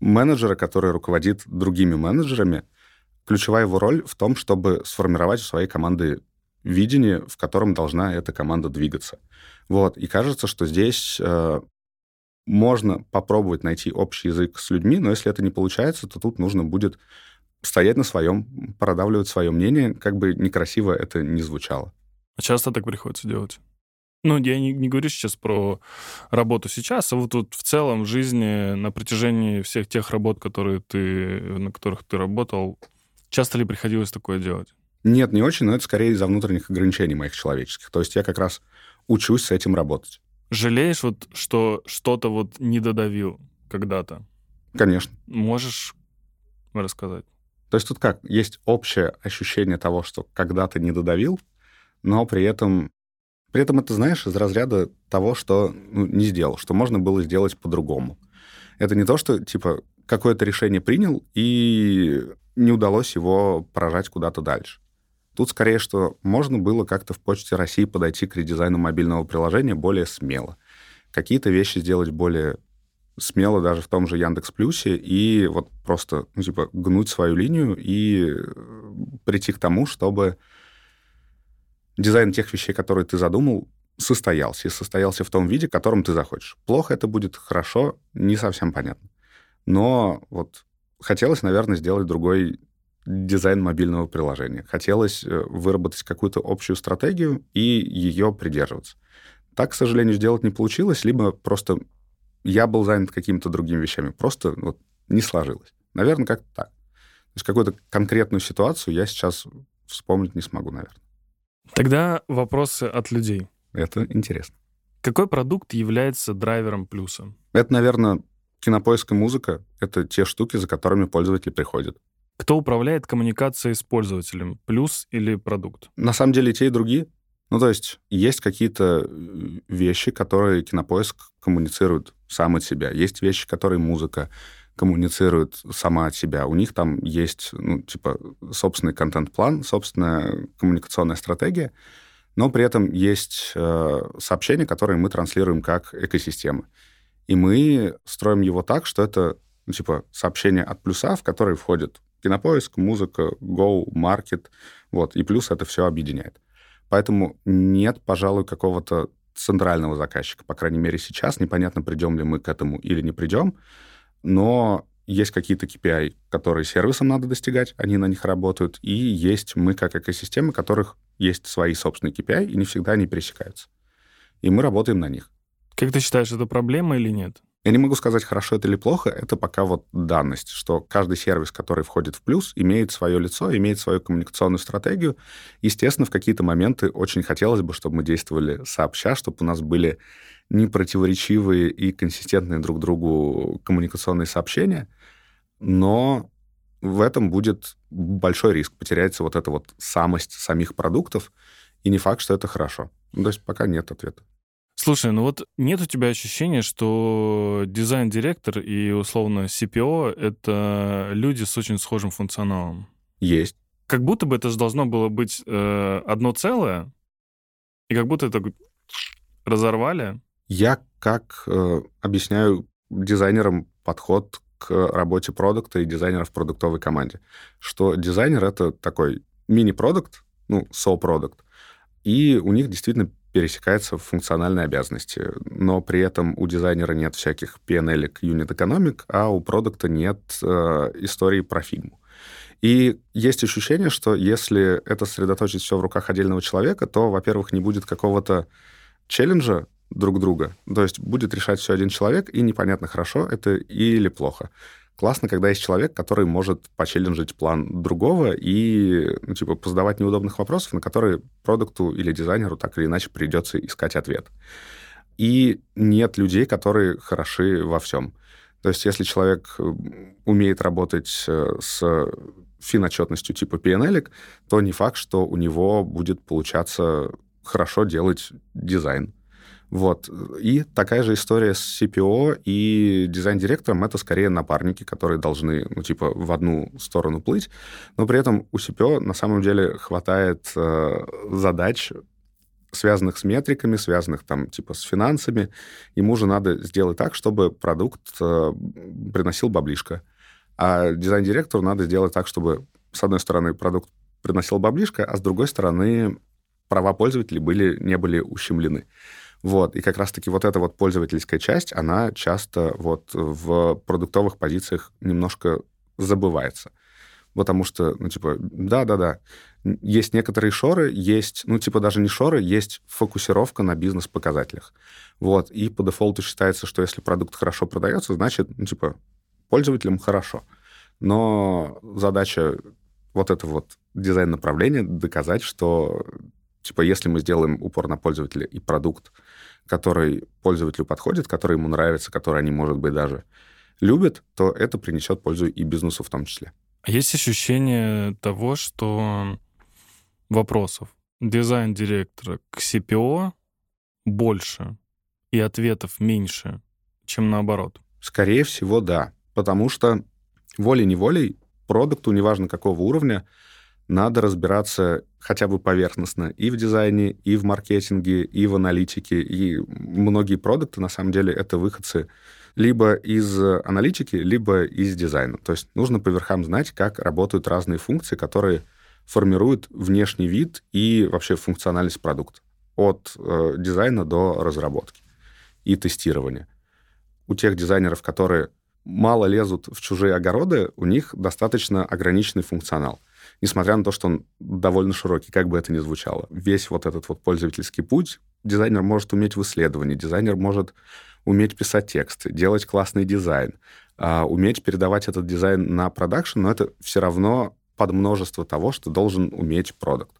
менеджера, который руководит другими менеджерами, ключевая его роль в том, чтобы сформировать у своей команды видение, в котором должна эта команда двигаться. Вот. И кажется, что здесь э, можно попробовать найти общий язык с людьми, но если это не получается, то тут нужно будет стоять на своем, продавливать свое мнение, как бы некрасиво это не звучало. А часто так приходится делать? Ну, я не, не говорю сейчас про работу сейчас, а вот тут в целом в жизни на протяжении всех тех работ, которые ты, на которых ты работал, часто ли приходилось такое делать? Нет, не очень, но это скорее из-за внутренних ограничений моих человеческих. То есть я как раз учусь с этим работать. Жалеешь вот, что что-то вот не додавил когда-то? Конечно. Можешь рассказать? То есть тут как? Есть общее ощущение того, что когда-то не додавил, но при этом при этом это, знаешь, из разряда того, что ну, не сделал, что можно было сделать по-другому. Это не то, что, типа, какое-то решение принял, и не удалось его прожать куда-то дальше. Тут скорее, что можно было как-то в Почте России подойти к редизайну мобильного приложения более смело. Какие-то вещи сделать более смело даже в том же Яндекс Плюсе и вот просто, ну, типа, гнуть свою линию и прийти к тому, чтобы дизайн тех вещей, которые ты задумал, состоялся. И состоялся в том виде, в котором ты захочешь. Плохо это будет, хорошо, не совсем понятно. Но вот хотелось, наверное, сделать другой дизайн мобильного приложения. Хотелось э, выработать какую-то общую стратегию и ее придерживаться. Так, к сожалению, сделать не получилось, либо просто я был занят какими-то другими вещами. Просто вот не сложилось. Наверное, как-то так. То есть какую-то конкретную ситуацию я сейчас вспомнить не смогу, наверное. Тогда вопросы от людей. Это интересно. Какой продукт является драйвером плюса? Это, наверное, кинопоиск и музыка. Это те штуки, за которыми пользователи приходят. Кто управляет коммуникацией с пользователем? Плюс или продукт? На самом деле те и другие. Ну, то есть есть какие-то э, вещи, которые кинопоиск коммуницирует сам от себя. Есть вещи, которые музыка коммуницирует сама от себя. У них там есть, ну, типа, собственный контент-план, собственная коммуникационная стратегия, но при этом есть э, сообщения, которые мы транслируем как экосистема. И мы строим его так, что это, ну, типа, сообщение от плюса, в которые входит кинопоиск, музыка, Go, маркет, вот, и плюс это все объединяет. Поэтому нет, пожалуй, какого-то центрального заказчика, по крайней мере, сейчас. Непонятно, придем ли мы к этому или не придем но есть какие-то KPI, которые сервисам надо достигать, они на них работают, и есть мы как экосистемы, которых есть свои собственные KPI, и не всегда они пересекаются. И мы работаем на них. Как ты считаешь, это проблема или нет? Я не могу сказать, хорошо это или плохо, это пока вот данность, что каждый сервис, который входит в плюс, имеет свое лицо, имеет свою коммуникационную стратегию. Естественно, в какие-то моменты очень хотелось бы, чтобы мы действовали сообща, чтобы у нас были непротиворечивые и консистентные друг другу коммуникационные сообщения, но в этом будет большой риск. Потеряется вот эта вот самость самих продуктов, и не факт, что это хорошо. Ну, то есть пока нет ответа. Слушай, ну вот нет у тебя ощущения, что дизайн-директор и, условно, CPO — это люди с очень схожим функционалом? Есть. Как будто бы это же должно было быть э, одно целое, и как будто это разорвали. Я как э, объясняю дизайнерам подход к работе продукта и дизайнеров в продуктовой команде, что дизайнер — это такой мини-продукт, ну, со-продукт, и у них действительно пересекаются функциональные обязанности, но при этом у дизайнера нет всяких PNL, юнит экономик, а у продукта нет э, истории про фильм. И есть ощущение, что если это сосредоточить все в руках отдельного человека, то, во-первых, не будет какого-то челленджа друг друга. То есть будет решать все один человек, и непонятно, хорошо это или плохо. Классно, когда есть человек, который может почелленджить план другого и, ну, типа, позадавать неудобных вопросов, на которые продукту или дизайнеру так или иначе придется искать ответ. И нет людей, которые хороши во всем. То есть если человек умеет работать э, с финотчетностью типа PNL, то не факт, что у него будет получаться хорошо делать дизайн. Вот. И такая же история с CPO и дизайн-директором. Это скорее напарники, которые должны, ну, типа, в одну сторону плыть. Но при этом у CPO на самом деле хватает э, задач, связанных с метриками, связанных там, типа, с финансами. Ему же надо сделать так, чтобы продукт э, приносил баблишко. А дизайн-директору надо сделать так, чтобы, с одной стороны, продукт приносил баблишко, а с другой стороны, права пользователей были, не были ущемлены. Вот, и как раз-таки вот эта вот пользовательская часть, она часто вот в продуктовых позициях немножко забывается. Потому что, ну, типа, да-да-да, есть некоторые шоры, есть, ну, типа, даже не шоры, есть фокусировка на бизнес-показателях. Вот, и по дефолту считается, что если продукт хорошо продается, значит, ну, типа, пользователям хорошо. Но задача вот этого вот дизайн-направления доказать, что Типа, если мы сделаем упор на пользователя и продукт, который пользователю подходит, который ему нравится, который они, может быть, даже любят, то это принесет пользу и бизнесу в том числе. А есть ощущение того, что вопросов дизайн-директора к CPO больше и ответов меньше, чем наоборот? Скорее всего, да. Потому что волей-неволей продукту, неважно какого уровня, надо разбираться хотя бы поверхностно и в дизайне, и в маркетинге, и в аналитике. И многие продукты, на самом деле, это выходцы либо из аналитики, либо из дизайна. То есть нужно по верхам знать, как работают разные функции, которые формируют внешний вид и вообще функциональность продукта. От э, дизайна до разработки и тестирования. У тех дизайнеров, которые мало лезут в чужие огороды, у них достаточно ограниченный функционал несмотря на то, что он довольно широкий, как бы это ни звучало. Весь вот этот вот пользовательский путь дизайнер может уметь в исследовании, дизайнер может уметь писать тексты, делать классный дизайн, а, уметь передавать этот дизайн на продакшн, но это все равно под множество того, что должен уметь продукт.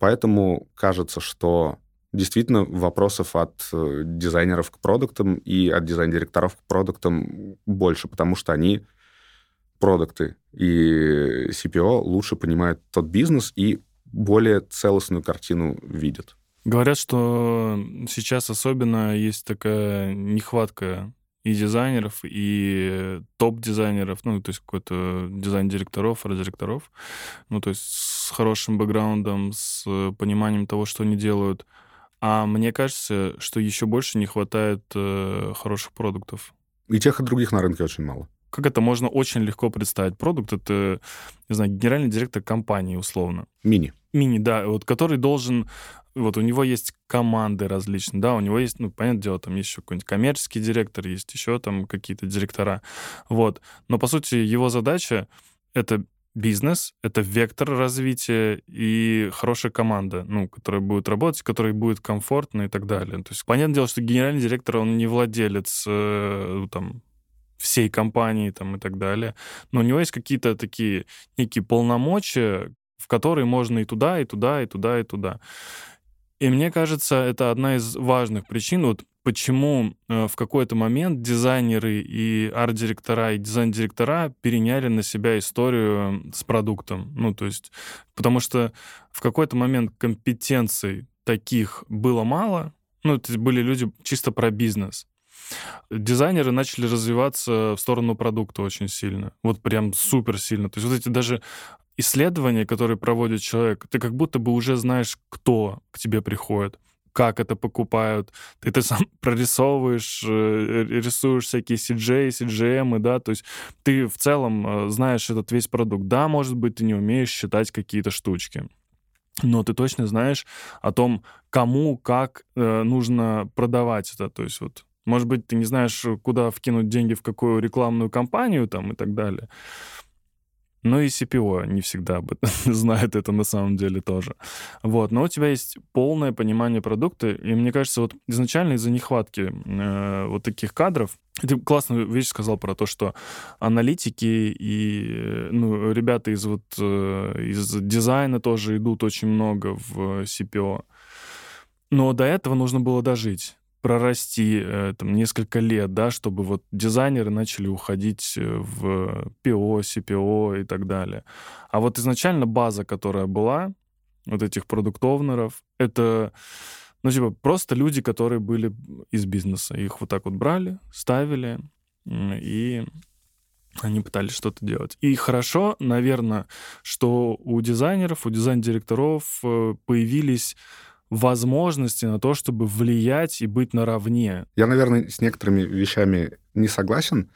Поэтому кажется, что действительно вопросов от э, дизайнеров к продуктам и от дизайн-директоров к продуктам больше, потому что они продукты и CPO лучше понимают тот бизнес и более целостную картину видят. Говорят, что сейчас особенно есть такая нехватка и дизайнеров, и топ-дизайнеров, ну, то есть какой-то дизайн-директоров, арт-директоров, ну, то есть с хорошим бэкграундом, с пониманием того, что они делают. А мне кажется, что еще больше не хватает э, хороших продуктов. И тех, и других на рынке очень мало как это можно очень легко представить? Продукт — это, не знаю, генеральный директор компании, условно. Мини. Мини, да, вот который должен... Вот у него есть команды различные, да, у него есть, ну, понятное дело, там есть еще какой-нибудь коммерческий директор, есть еще там какие-то директора, вот. Но, по сути, его задача — это бизнес, это вектор развития и хорошая команда, ну, которая будет работать, которой будет комфортно и так далее. То есть, понятное дело, что генеральный директор, он не владелец, э, там, всей компании там и так далее. Но у него есть какие-то такие некие полномочия, в которые можно и туда, и туда, и туда, и туда. И мне кажется, это одна из важных причин, вот почему э, в какой-то момент дизайнеры и арт-директора и дизайн-директора переняли на себя историю с продуктом. Ну, то есть, потому что в какой-то момент компетенций таких было мало, ну, это были люди чисто про бизнес. Дизайнеры начали развиваться в сторону продукта очень сильно. Вот прям супер сильно. То есть вот эти даже исследования, которые проводит человек, ты как будто бы уже знаешь, кто к тебе приходит как это покупают, ты это сам прорисовываешь, э, рисуешь всякие CJ, CGM, да, то есть ты в целом э, знаешь этот весь продукт. Да, может быть, ты не умеешь считать какие-то штучки, но ты точно знаешь о том, кому, как э, нужно продавать это. То есть вот может быть, ты не знаешь, куда вкинуть деньги, в какую рекламную кампанию там и так далее. Но и CPO не всегда знает это на самом деле тоже. Вот. Но у тебя есть полное понимание продукта, и мне кажется, вот изначально из-за нехватки э, вот таких кадров, ты классную вещь сказал про то, что аналитики и ну, ребята из вот э, из дизайна тоже идут очень много в CPO. Но до этого нужно было дожить прорасти э, там несколько лет, да, чтобы вот дизайнеры начали уходить э, в PO, CPO и так далее. А вот изначально база, которая была, вот этих продуктовнеров, это Ну, типа, просто люди, которые были из бизнеса. Их вот так вот брали, ставили, и они пытались что-то делать. И хорошо, наверное, что у дизайнеров, у дизайн-директоров э, появились возможности на то, чтобы влиять и быть наравне. Я, наверное, с некоторыми вещами не согласен.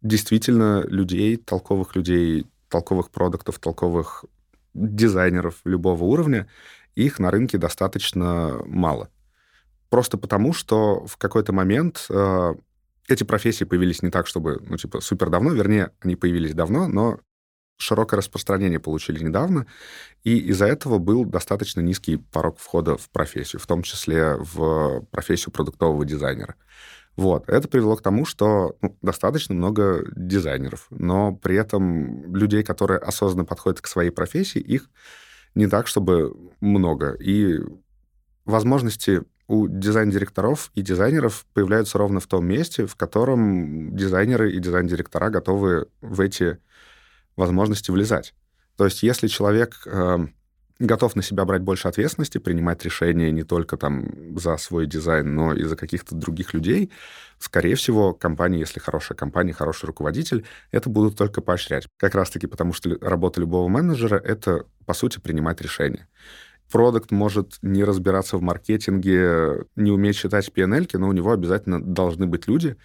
Действительно, людей, толковых людей, толковых продуктов, толковых дизайнеров любого уровня, их на рынке достаточно мало. Просто потому, что в какой-то момент э, эти профессии появились не так, чтобы, ну, типа, супер давно, вернее, они появились давно, но широкое распространение получили недавно, и из-за этого был достаточно низкий порог входа в профессию, в том числе в профессию продуктового дизайнера. Вот. Это привело к тому, что ну, достаточно много дизайнеров, но при этом людей, которые осознанно подходят к своей профессии, их не так, чтобы много. И возможности у дизайн-директоров и дизайнеров появляются ровно в том месте, в котором дизайнеры и дизайн-директора готовы в эти возможности влезать. То есть если человек э, готов на себя брать больше ответственности, принимать решения не только там за свой дизайн, но и за каких-то других людей, скорее всего, компания, если хорошая компания, хороший руководитель, это будут только поощрять. Как раз-таки потому, что работа любого менеджера — это, по сути, принимать решения продукт может не разбираться в маркетинге, не уметь читать PNL, но у него обязательно должны быть люди,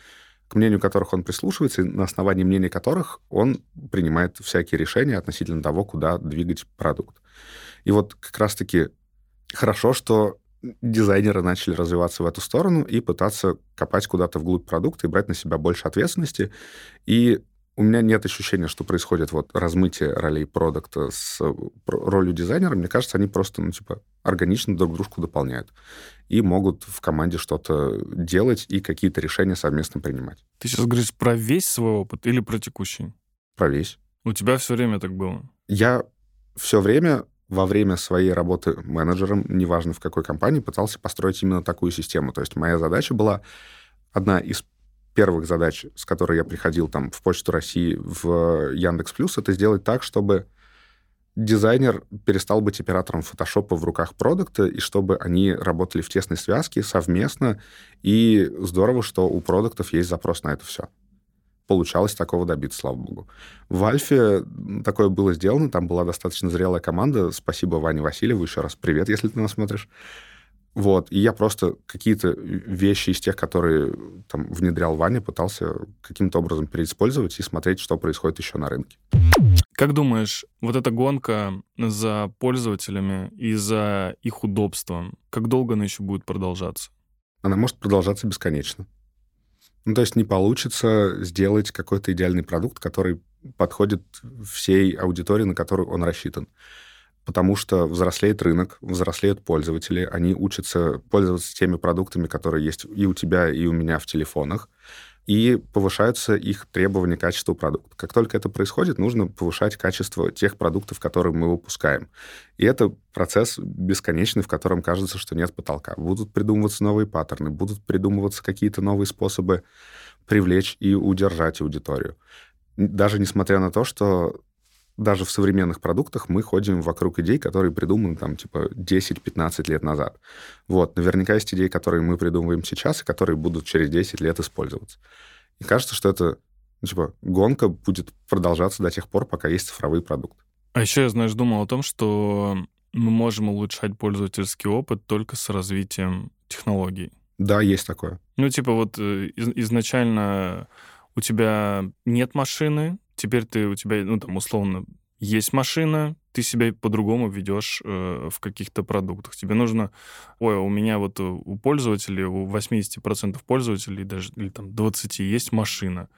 к мнению которых он прислушивается, и на основании мнения которых он принимает всякие решения относительно того, куда двигать продукт. И вот как раз-таки хорошо, что дизайнеры начали развиваться в эту сторону и пытаться копать куда-то вглубь продукта и брать на себя больше ответственности. И у меня нет ощущения, что происходит вот размытие ролей продукта с ролью дизайнера. Мне кажется, они просто, ну, типа, органично друг дружку дополняют и могут в команде что-то делать и какие-то решения совместно принимать. Ты сейчас говоришь про весь свой опыт или про текущий? Про весь. У тебя все время так было? Я все время во время своей работы менеджером, неважно в какой компании, пытался построить именно такую систему. То есть моя задача была одна из первых задач, с которой я приходил там в Почту России, в Яндекс Плюс, это сделать так, чтобы дизайнер перестал быть оператором фотошопа в руках продукта, и чтобы они работали в тесной связке совместно. И здорово, что у продуктов есть запрос на это все. Получалось такого добиться, слава богу. В Альфе такое было сделано, там была достаточно зрелая команда. Спасибо Ване Васильеву, еще раз привет, если ты нас смотришь. Вот, и я просто какие-то вещи из тех, которые там внедрял Ваня, пытался каким-то образом переиспользовать и смотреть, что происходит еще на рынке. Как думаешь, вот эта гонка за пользователями и за их удобством, как долго она еще будет продолжаться? Она может продолжаться бесконечно. Ну, то есть не получится сделать какой-то идеальный продукт, который подходит всей аудитории, на которую он рассчитан потому что взрослеет рынок, взрослеют пользователи, они учатся пользоваться теми продуктами, которые есть и у тебя, и у меня в телефонах, и повышаются их требования к качеству продукта. Как только это происходит, нужно повышать качество тех продуктов, которые мы выпускаем. И это процесс бесконечный, в котором кажется, что нет потолка. Будут придумываться новые паттерны, будут придумываться какие-то новые способы привлечь и удержать аудиторию. Даже несмотря на то, что даже в современных продуктах мы ходим вокруг идей, которые придуманы там типа 10-15 лет назад. Вот, наверняка есть идеи, которые мы придумываем сейчас, и которые будут через 10 лет использоваться. И кажется, что это, ну, типа, гонка будет продолжаться до тех пор, пока есть цифровые продукты. А еще я, знаешь, думал о том, что мы можем улучшать пользовательский опыт только с развитием технологий. Да, есть такое. Ну, типа вот э, изначально у тебя нет машины, теперь ты у тебя, ну, там, условно, есть машина, ты себя по-другому ведешь э, в каких-то продуктах. Тебе нужно, ой, у меня вот э, у пользователей, у 80% пользователей, даже или там 20 есть машина.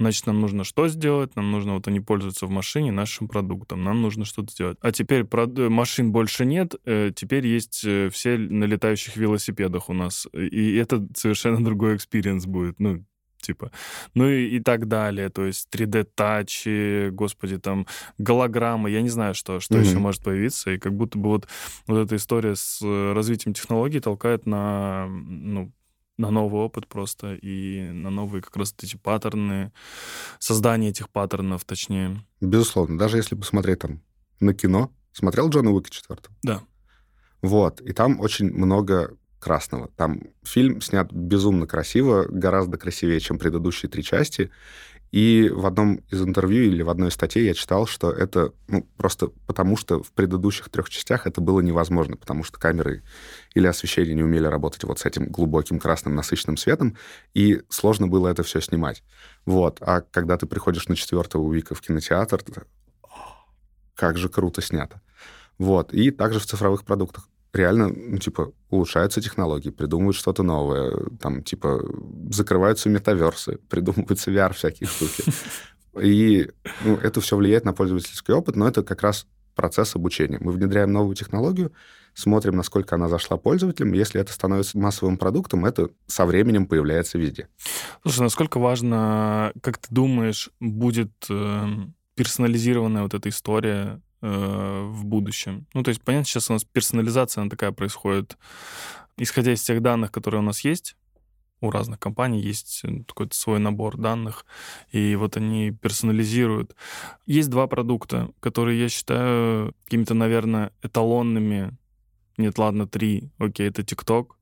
Значит, нам нужно что сделать? Нам нужно, вот они пользуются в машине нашим продуктом, нам нужно что-то сделать. А теперь прод... машин больше нет, э, теперь есть э, все на летающих велосипедах у нас. И это совершенно другой experience будет. Ну, типа. Ну и, и так далее. То есть 3D-тачи, господи, там, голограммы, я не знаю, что, что mm-hmm. еще может появиться. И как будто бы вот, вот эта история с э, развитием технологий толкает на, ну, на новый опыт просто и на новые как раз эти паттерны, создание этих паттернов, точнее. Безусловно. Даже если посмотреть там на кино. Смотрел Джона Уика 4? Да. Вот, и там очень много красного. Там фильм снят безумно красиво, гораздо красивее, чем предыдущие три части. И в одном из интервью или в одной из статей я читал, что это ну, просто потому, что в предыдущих трех частях это было невозможно, потому что камеры или освещение не умели работать вот с этим глубоким красным насыщенным светом, и сложно было это все снимать. Вот. А когда ты приходишь на четвертого Уика в кинотеатр, как же круто снято. Вот. И также в цифровых продуктах реально, ну, типа, улучшаются технологии, придумывают что-то новое, там, типа, закрываются метаверсы, придумываются VR всякие штуки. И ну, это все влияет на пользовательский опыт, но это как раз процесс обучения. Мы внедряем новую технологию, смотрим, насколько она зашла пользователям. Если это становится массовым продуктом, это со временем появляется везде. Слушай, насколько важно, как ты думаешь, будет э, персонализированная вот эта история Э, в будущем. Ну, то есть, понятно, сейчас у нас персонализация, она такая происходит, исходя из тех данных, которые у нас есть, у разных компаний есть какой-то свой набор данных, и вот они персонализируют. Есть два продукта, которые я считаю какими-то, наверное, эталонными. Нет, ладно, три. Окей, это TikTok,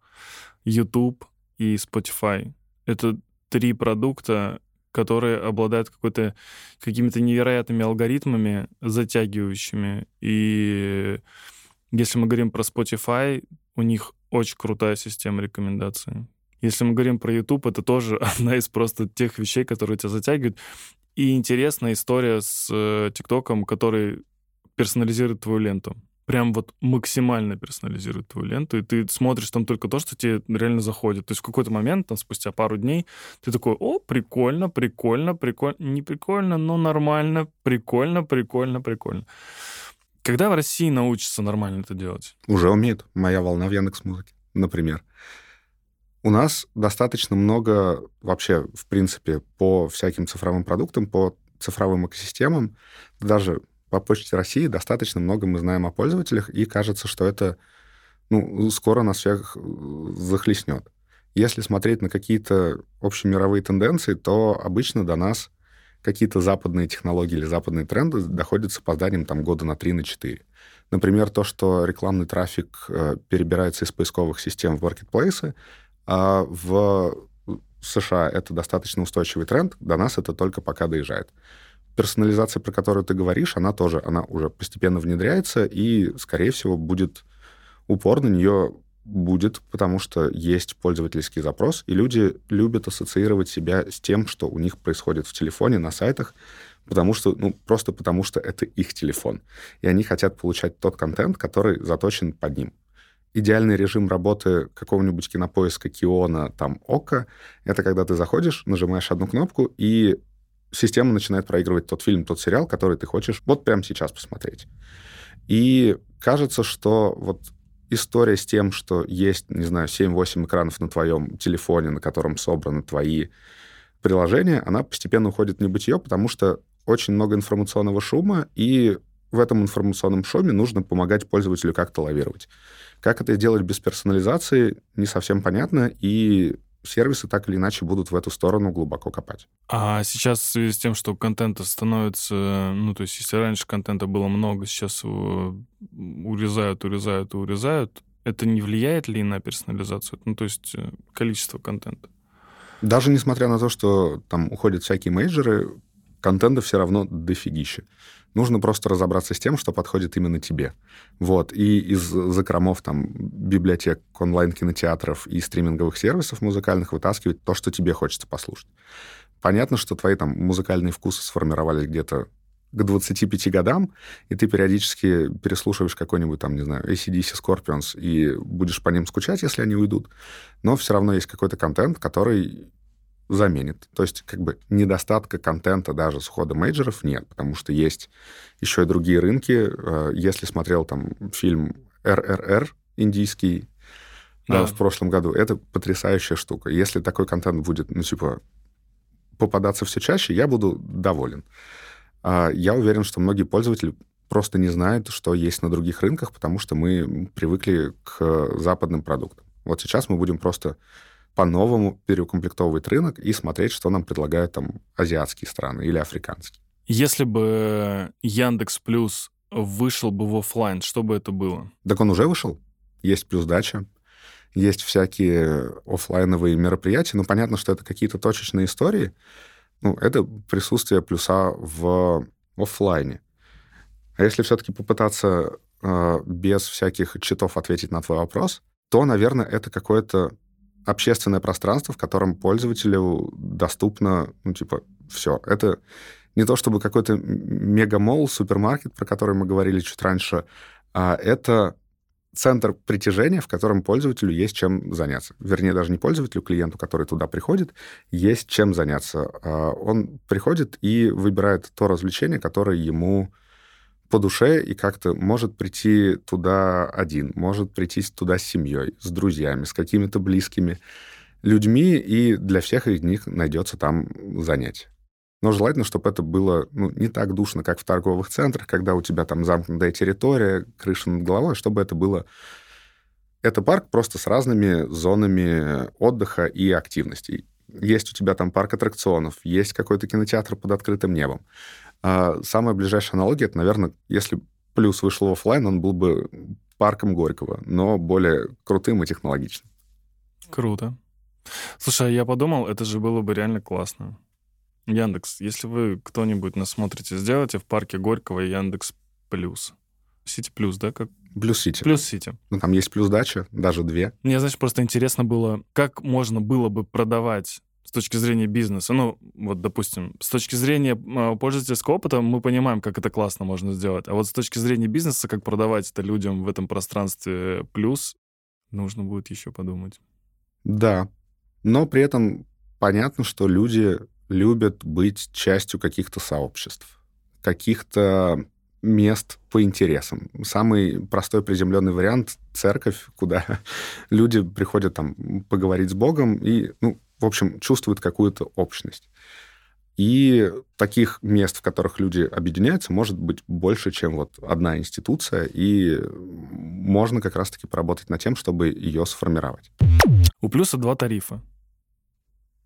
YouTube и Spotify. Это три продукта, которые обладают какой-то, какими-то невероятными алгоритмами, затягивающими. И если мы говорим про Spotify, у них очень крутая система рекомендаций. Если мы говорим про YouTube, это тоже одна из просто тех вещей, которые тебя затягивают. И интересная история с э, ТикТоком, который персонализирует твою ленту прям вот максимально персонализирует твою ленту, и ты смотришь там только то, что тебе реально заходит. То есть в какой-то момент, там, спустя пару дней, ты такой, о, прикольно, прикольно, прикольно, не прикольно, но нормально, прикольно, прикольно, прикольно. Когда в России научатся нормально это делать? Уже умеет. Моя волна в Яндекс Музыке, например. У нас достаточно много вообще, в принципе, по всяким цифровым продуктам, по цифровым экосистемам, даже по Почте России достаточно много мы знаем о пользователях, и кажется, что это ну, скоро нас всех э, захлестнет. Если смотреть на какие-то общемировые тенденции, то обычно до нас какие-то западные технологии или западные тренды доходят с опозданием там, года на 3 на 4. Например, то, что рекламный трафик э, перебирается из поисковых систем в маркетплейсы, а в США это достаточно устойчивый тренд, до нас это только пока доезжает персонализация, про которую ты говоришь, она тоже, она уже постепенно внедряется, и, скорее всего, будет упор на нее будет, потому что есть пользовательский запрос, и люди любят ассоциировать себя с тем, что у них происходит в телефоне, на сайтах, потому что, ну, просто потому что это их телефон. И они хотят получать тот контент, который заточен под ним. Идеальный режим работы какого-нибудь кинопоиска Киона, там, Ока, это когда ты заходишь, нажимаешь одну кнопку, и система начинает проигрывать тот фильм, тот сериал, который ты хочешь вот прямо сейчас посмотреть. И кажется, что вот история с тем, что есть, не знаю, 7-8 экранов на твоем телефоне, на котором собраны твои приложения, она постепенно уходит в небытие, потому что очень много информационного шума, и в этом информационном шуме нужно помогать пользователю как-то лавировать. Как это сделать без персонализации, не совсем понятно, и сервисы так или иначе будут в эту сторону глубоко копать. А сейчас в связи с тем, что контента становится, ну, то есть если раньше контента было много, сейчас его урезают, урезают урезают, это не влияет ли на персонализацию? Ну, то есть э, количество контента? Даже несмотря на то, что там уходят всякие мейджеры, контента все равно дофигища. Нужно просто разобраться с тем, что подходит именно тебе. Вот. И из закромов там библиотек онлайн-кинотеатров и стриминговых сервисов музыкальных вытаскивать то, что тебе хочется послушать. Понятно, что твои там музыкальные вкусы сформировались где-то к 25 годам, и ты периодически переслушиваешь какой-нибудь там, не знаю, ACDC Scorpions, и будешь по ним скучать, если они уйдут, но все равно есть какой-то контент, который заменит. То есть как бы недостатка контента даже с уходом мейджеров нет, потому что есть еще и другие рынки. Э, если смотрел там фильм РРР индийский да. Да, в прошлом году, это потрясающая штука. Если такой контент будет, ну, типа, попадаться все чаще, я буду доволен. А я уверен, что многие пользователи просто не знают, что есть на других рынках, потому что мы привыкли к западным продуктам. Вот сейчас мы будем просто по-новому переукомплектовывать рынок и смотреть, что нам предлагают там азиатские страны или африканские. Если бы Яндекс Плюс вышел бы в офлайн, что бы это было? Так он уже вышел. есть плюс дача, есть всякие офлайновые мероприятия. Ну, понятно, что это какие-то точечные истории. Ну, это присутствие плюса в офлайне. А если все-таки попытаться э, без всяких читов ответить на твой вопрос, то, наверное, это какое-то общественное пространство, в котором пользователю доступно, ну, типа, все. Это не то чтобы какой-то мегамол, супермаркет, про который мы говорили чуть раньше, а это центр притяжения, в котором пользователю есть чем заняться. Вернее, даже не пользователю, клиенту, который туда приходит, есть чем заняться. А он приходит и выбирает то развлечение, которое ему по душе и как-то может прийти туда один, может прийти туда с семьей, с друзьями, с какими-то близкими людьми, и для всех из них найдется там занятие. Но желательно, чтобы это было ну, не так душно, как в торговых центрах, когда у тебя там замкнутая территория, крыша над головой, чтобы это было... Это парк просто с разными зонами отдыха и активностей. Есть у тебя там парк аттракционов, есть какой-то кинотеатр под открытым небом. А самая ближайшая аналогия, это, наверное, если плюс вышел в офлайн, он был бы парком Горького, но более крутым и технологичным. Круто. Слушай, а я подумал, это же было бы реально классно. Яндекс, если вы кто-нибудь нас смотрите, сделайте в парке Горького Яндекс Плюс. Сити Плюс, да? Как? Плюс Сити. Плюс Сити. Ну, там есть плюс дача, даже две. Мне, значит, просто интересно было, как можно было бы продавать с точки зрения бизнеса, ну, вот, допустим, с точки зрения э, пользовательского опыта мы понимаем, как это классно можно сделать, а вот с точки зрения бизнеса, как продавать это людям в этом пространстве плюс, нужно будет еще подумать. Да, но при этом понятно, что люди любят быть частью каких-то сообществ, каких-то мест по интересам. Самый простой приземленный вариант — церковь, куда люди приходят там поговорить с Богом и, ну, в общем, чувствуют какую-то общность. И таких мест, в которых люди объединяются, может быть больше, чем вот одна институция, и можно как раз-таки поработать над тем, чтобы ее сформировать. У плюса два тарифа.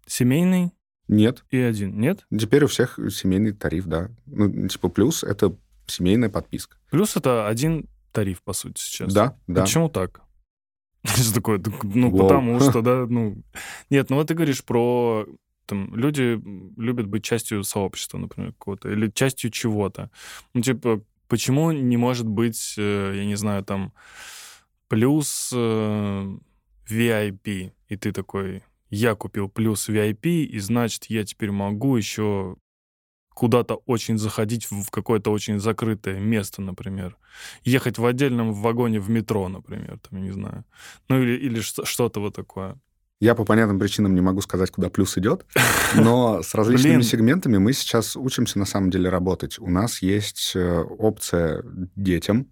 Семейный нет. и один. Нет? Теперь у всех семейный тариф, да. Ну, типа плюс — это семейная подписка. Плюс это один тариф, по сути, сейчас. Да, да. Почему так? Что такое? Так, Ну, Вау. потому что, да, ну... Нет, ну вот ты говоришь про... Там, люди любят быть частью сообщества, например, какого-то, или частью чего-то. Ну, типа, почему не может быть, э, я не знаю, там, плюс э, VIP, и ты такой, я купил плюс VIP, и значит, я теперь могу еще куда-то очень заходить в какое-то очень закрытое место, например. Ехать в отдельном вагоне в метро, например, там, я не знаю. Ну или, или что- что-то вот такое. Я по понятным причинам не могу сказать, куда плюс идет, но с различными Блин. сегментами мы сейчас учимся на самом деле работать. У нас есть э, опция детям,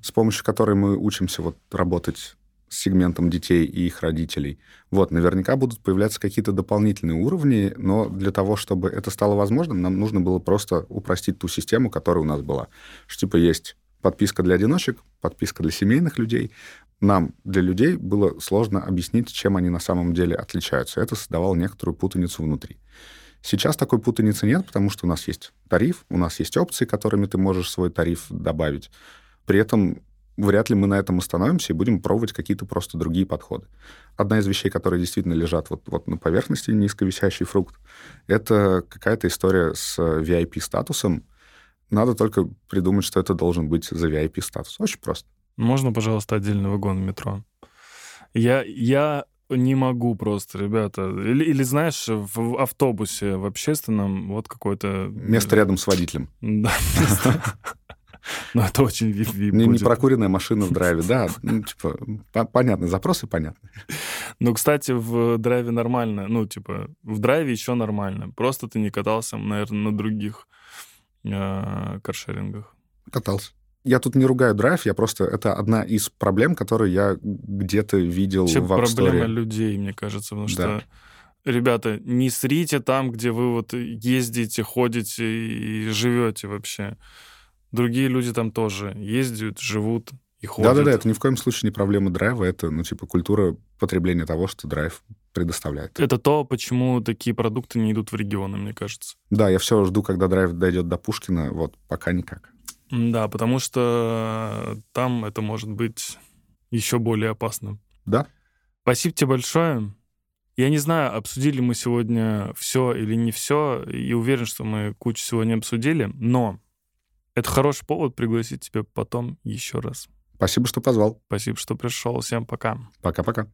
с помощью которой мы учимся вот работать сегментом детей и их родителей. Вот, наверняка будут появляться какие-то дополнительные уровни, но для того, чтобы это стало возможным, нам нужно было просто упростить ту систему, которая у нас была. Что типа есть подписка для одиночек, подписка для семейных людей. Нам, для людей, было сложно объяснить, чем они на самом деле отличаются. Это создавало некоторую путаницу внутри. Сейчас такой путаницы нет, потому что у нас есть тариф, у нас есть опции, которыми ты можешь свой тариф добавить. При этом вряд ли мы на этом остановимся и будем пробовать какие-то просто другие подходы. Одна из вещей, которые действительно лежат вот, вот на поверхности, низковисящий фрукт, это какая-то история с VIP-статусом. Надо только придумать, что это должен быть за VIP-статус. Очень просто. Можно, пожалуйста, отдельный вагон метро? Я, я не могу просто, ребята. Или, или знаешь, в автобусе, в общественном, вот какой-то... Место рядом с водителем. Да, Ну, это очень Не, не прокуренная машина в драйве, да. Ну, типа, по- понятно, запросы понятны. Ну, кстати, в драйве нормально. Ну, типа, в драйве еще нормально. Просто ты не катался, наверное, на других э, каршерингах. Катался. Я тут не ругаю драйв, я просто... Это одна из проблем, которые я где-то видел Вообще в App проблема Store. людей, мне кажется, потому Да. что ребята, не срите там, где вы вот ездите, ходите и живете вообще. Другие люди там тоже ездят, живут и ходят. Да-да-да, это ни в коем случае не проблема драйва, это, ну, типа, культура потребления того, что драйв предоставляет. Это то, почему такие продукты не идут в регионы, мне кажется. Да, я все жду, когда драйв дойдет до Пушкина, вот, пока никак. Да, потому что там это может быть еще более опасным. Да. Спасибо тебе большое. Я не знаю, обсудили мы сегодня все или не все, и уверен, что мы кучу всего не обсудили, но это хороший повод пригласить тебя потом еще раз. Спасибо, что позвал. Спасибо, что пришел. Всем пока. Пока-пока.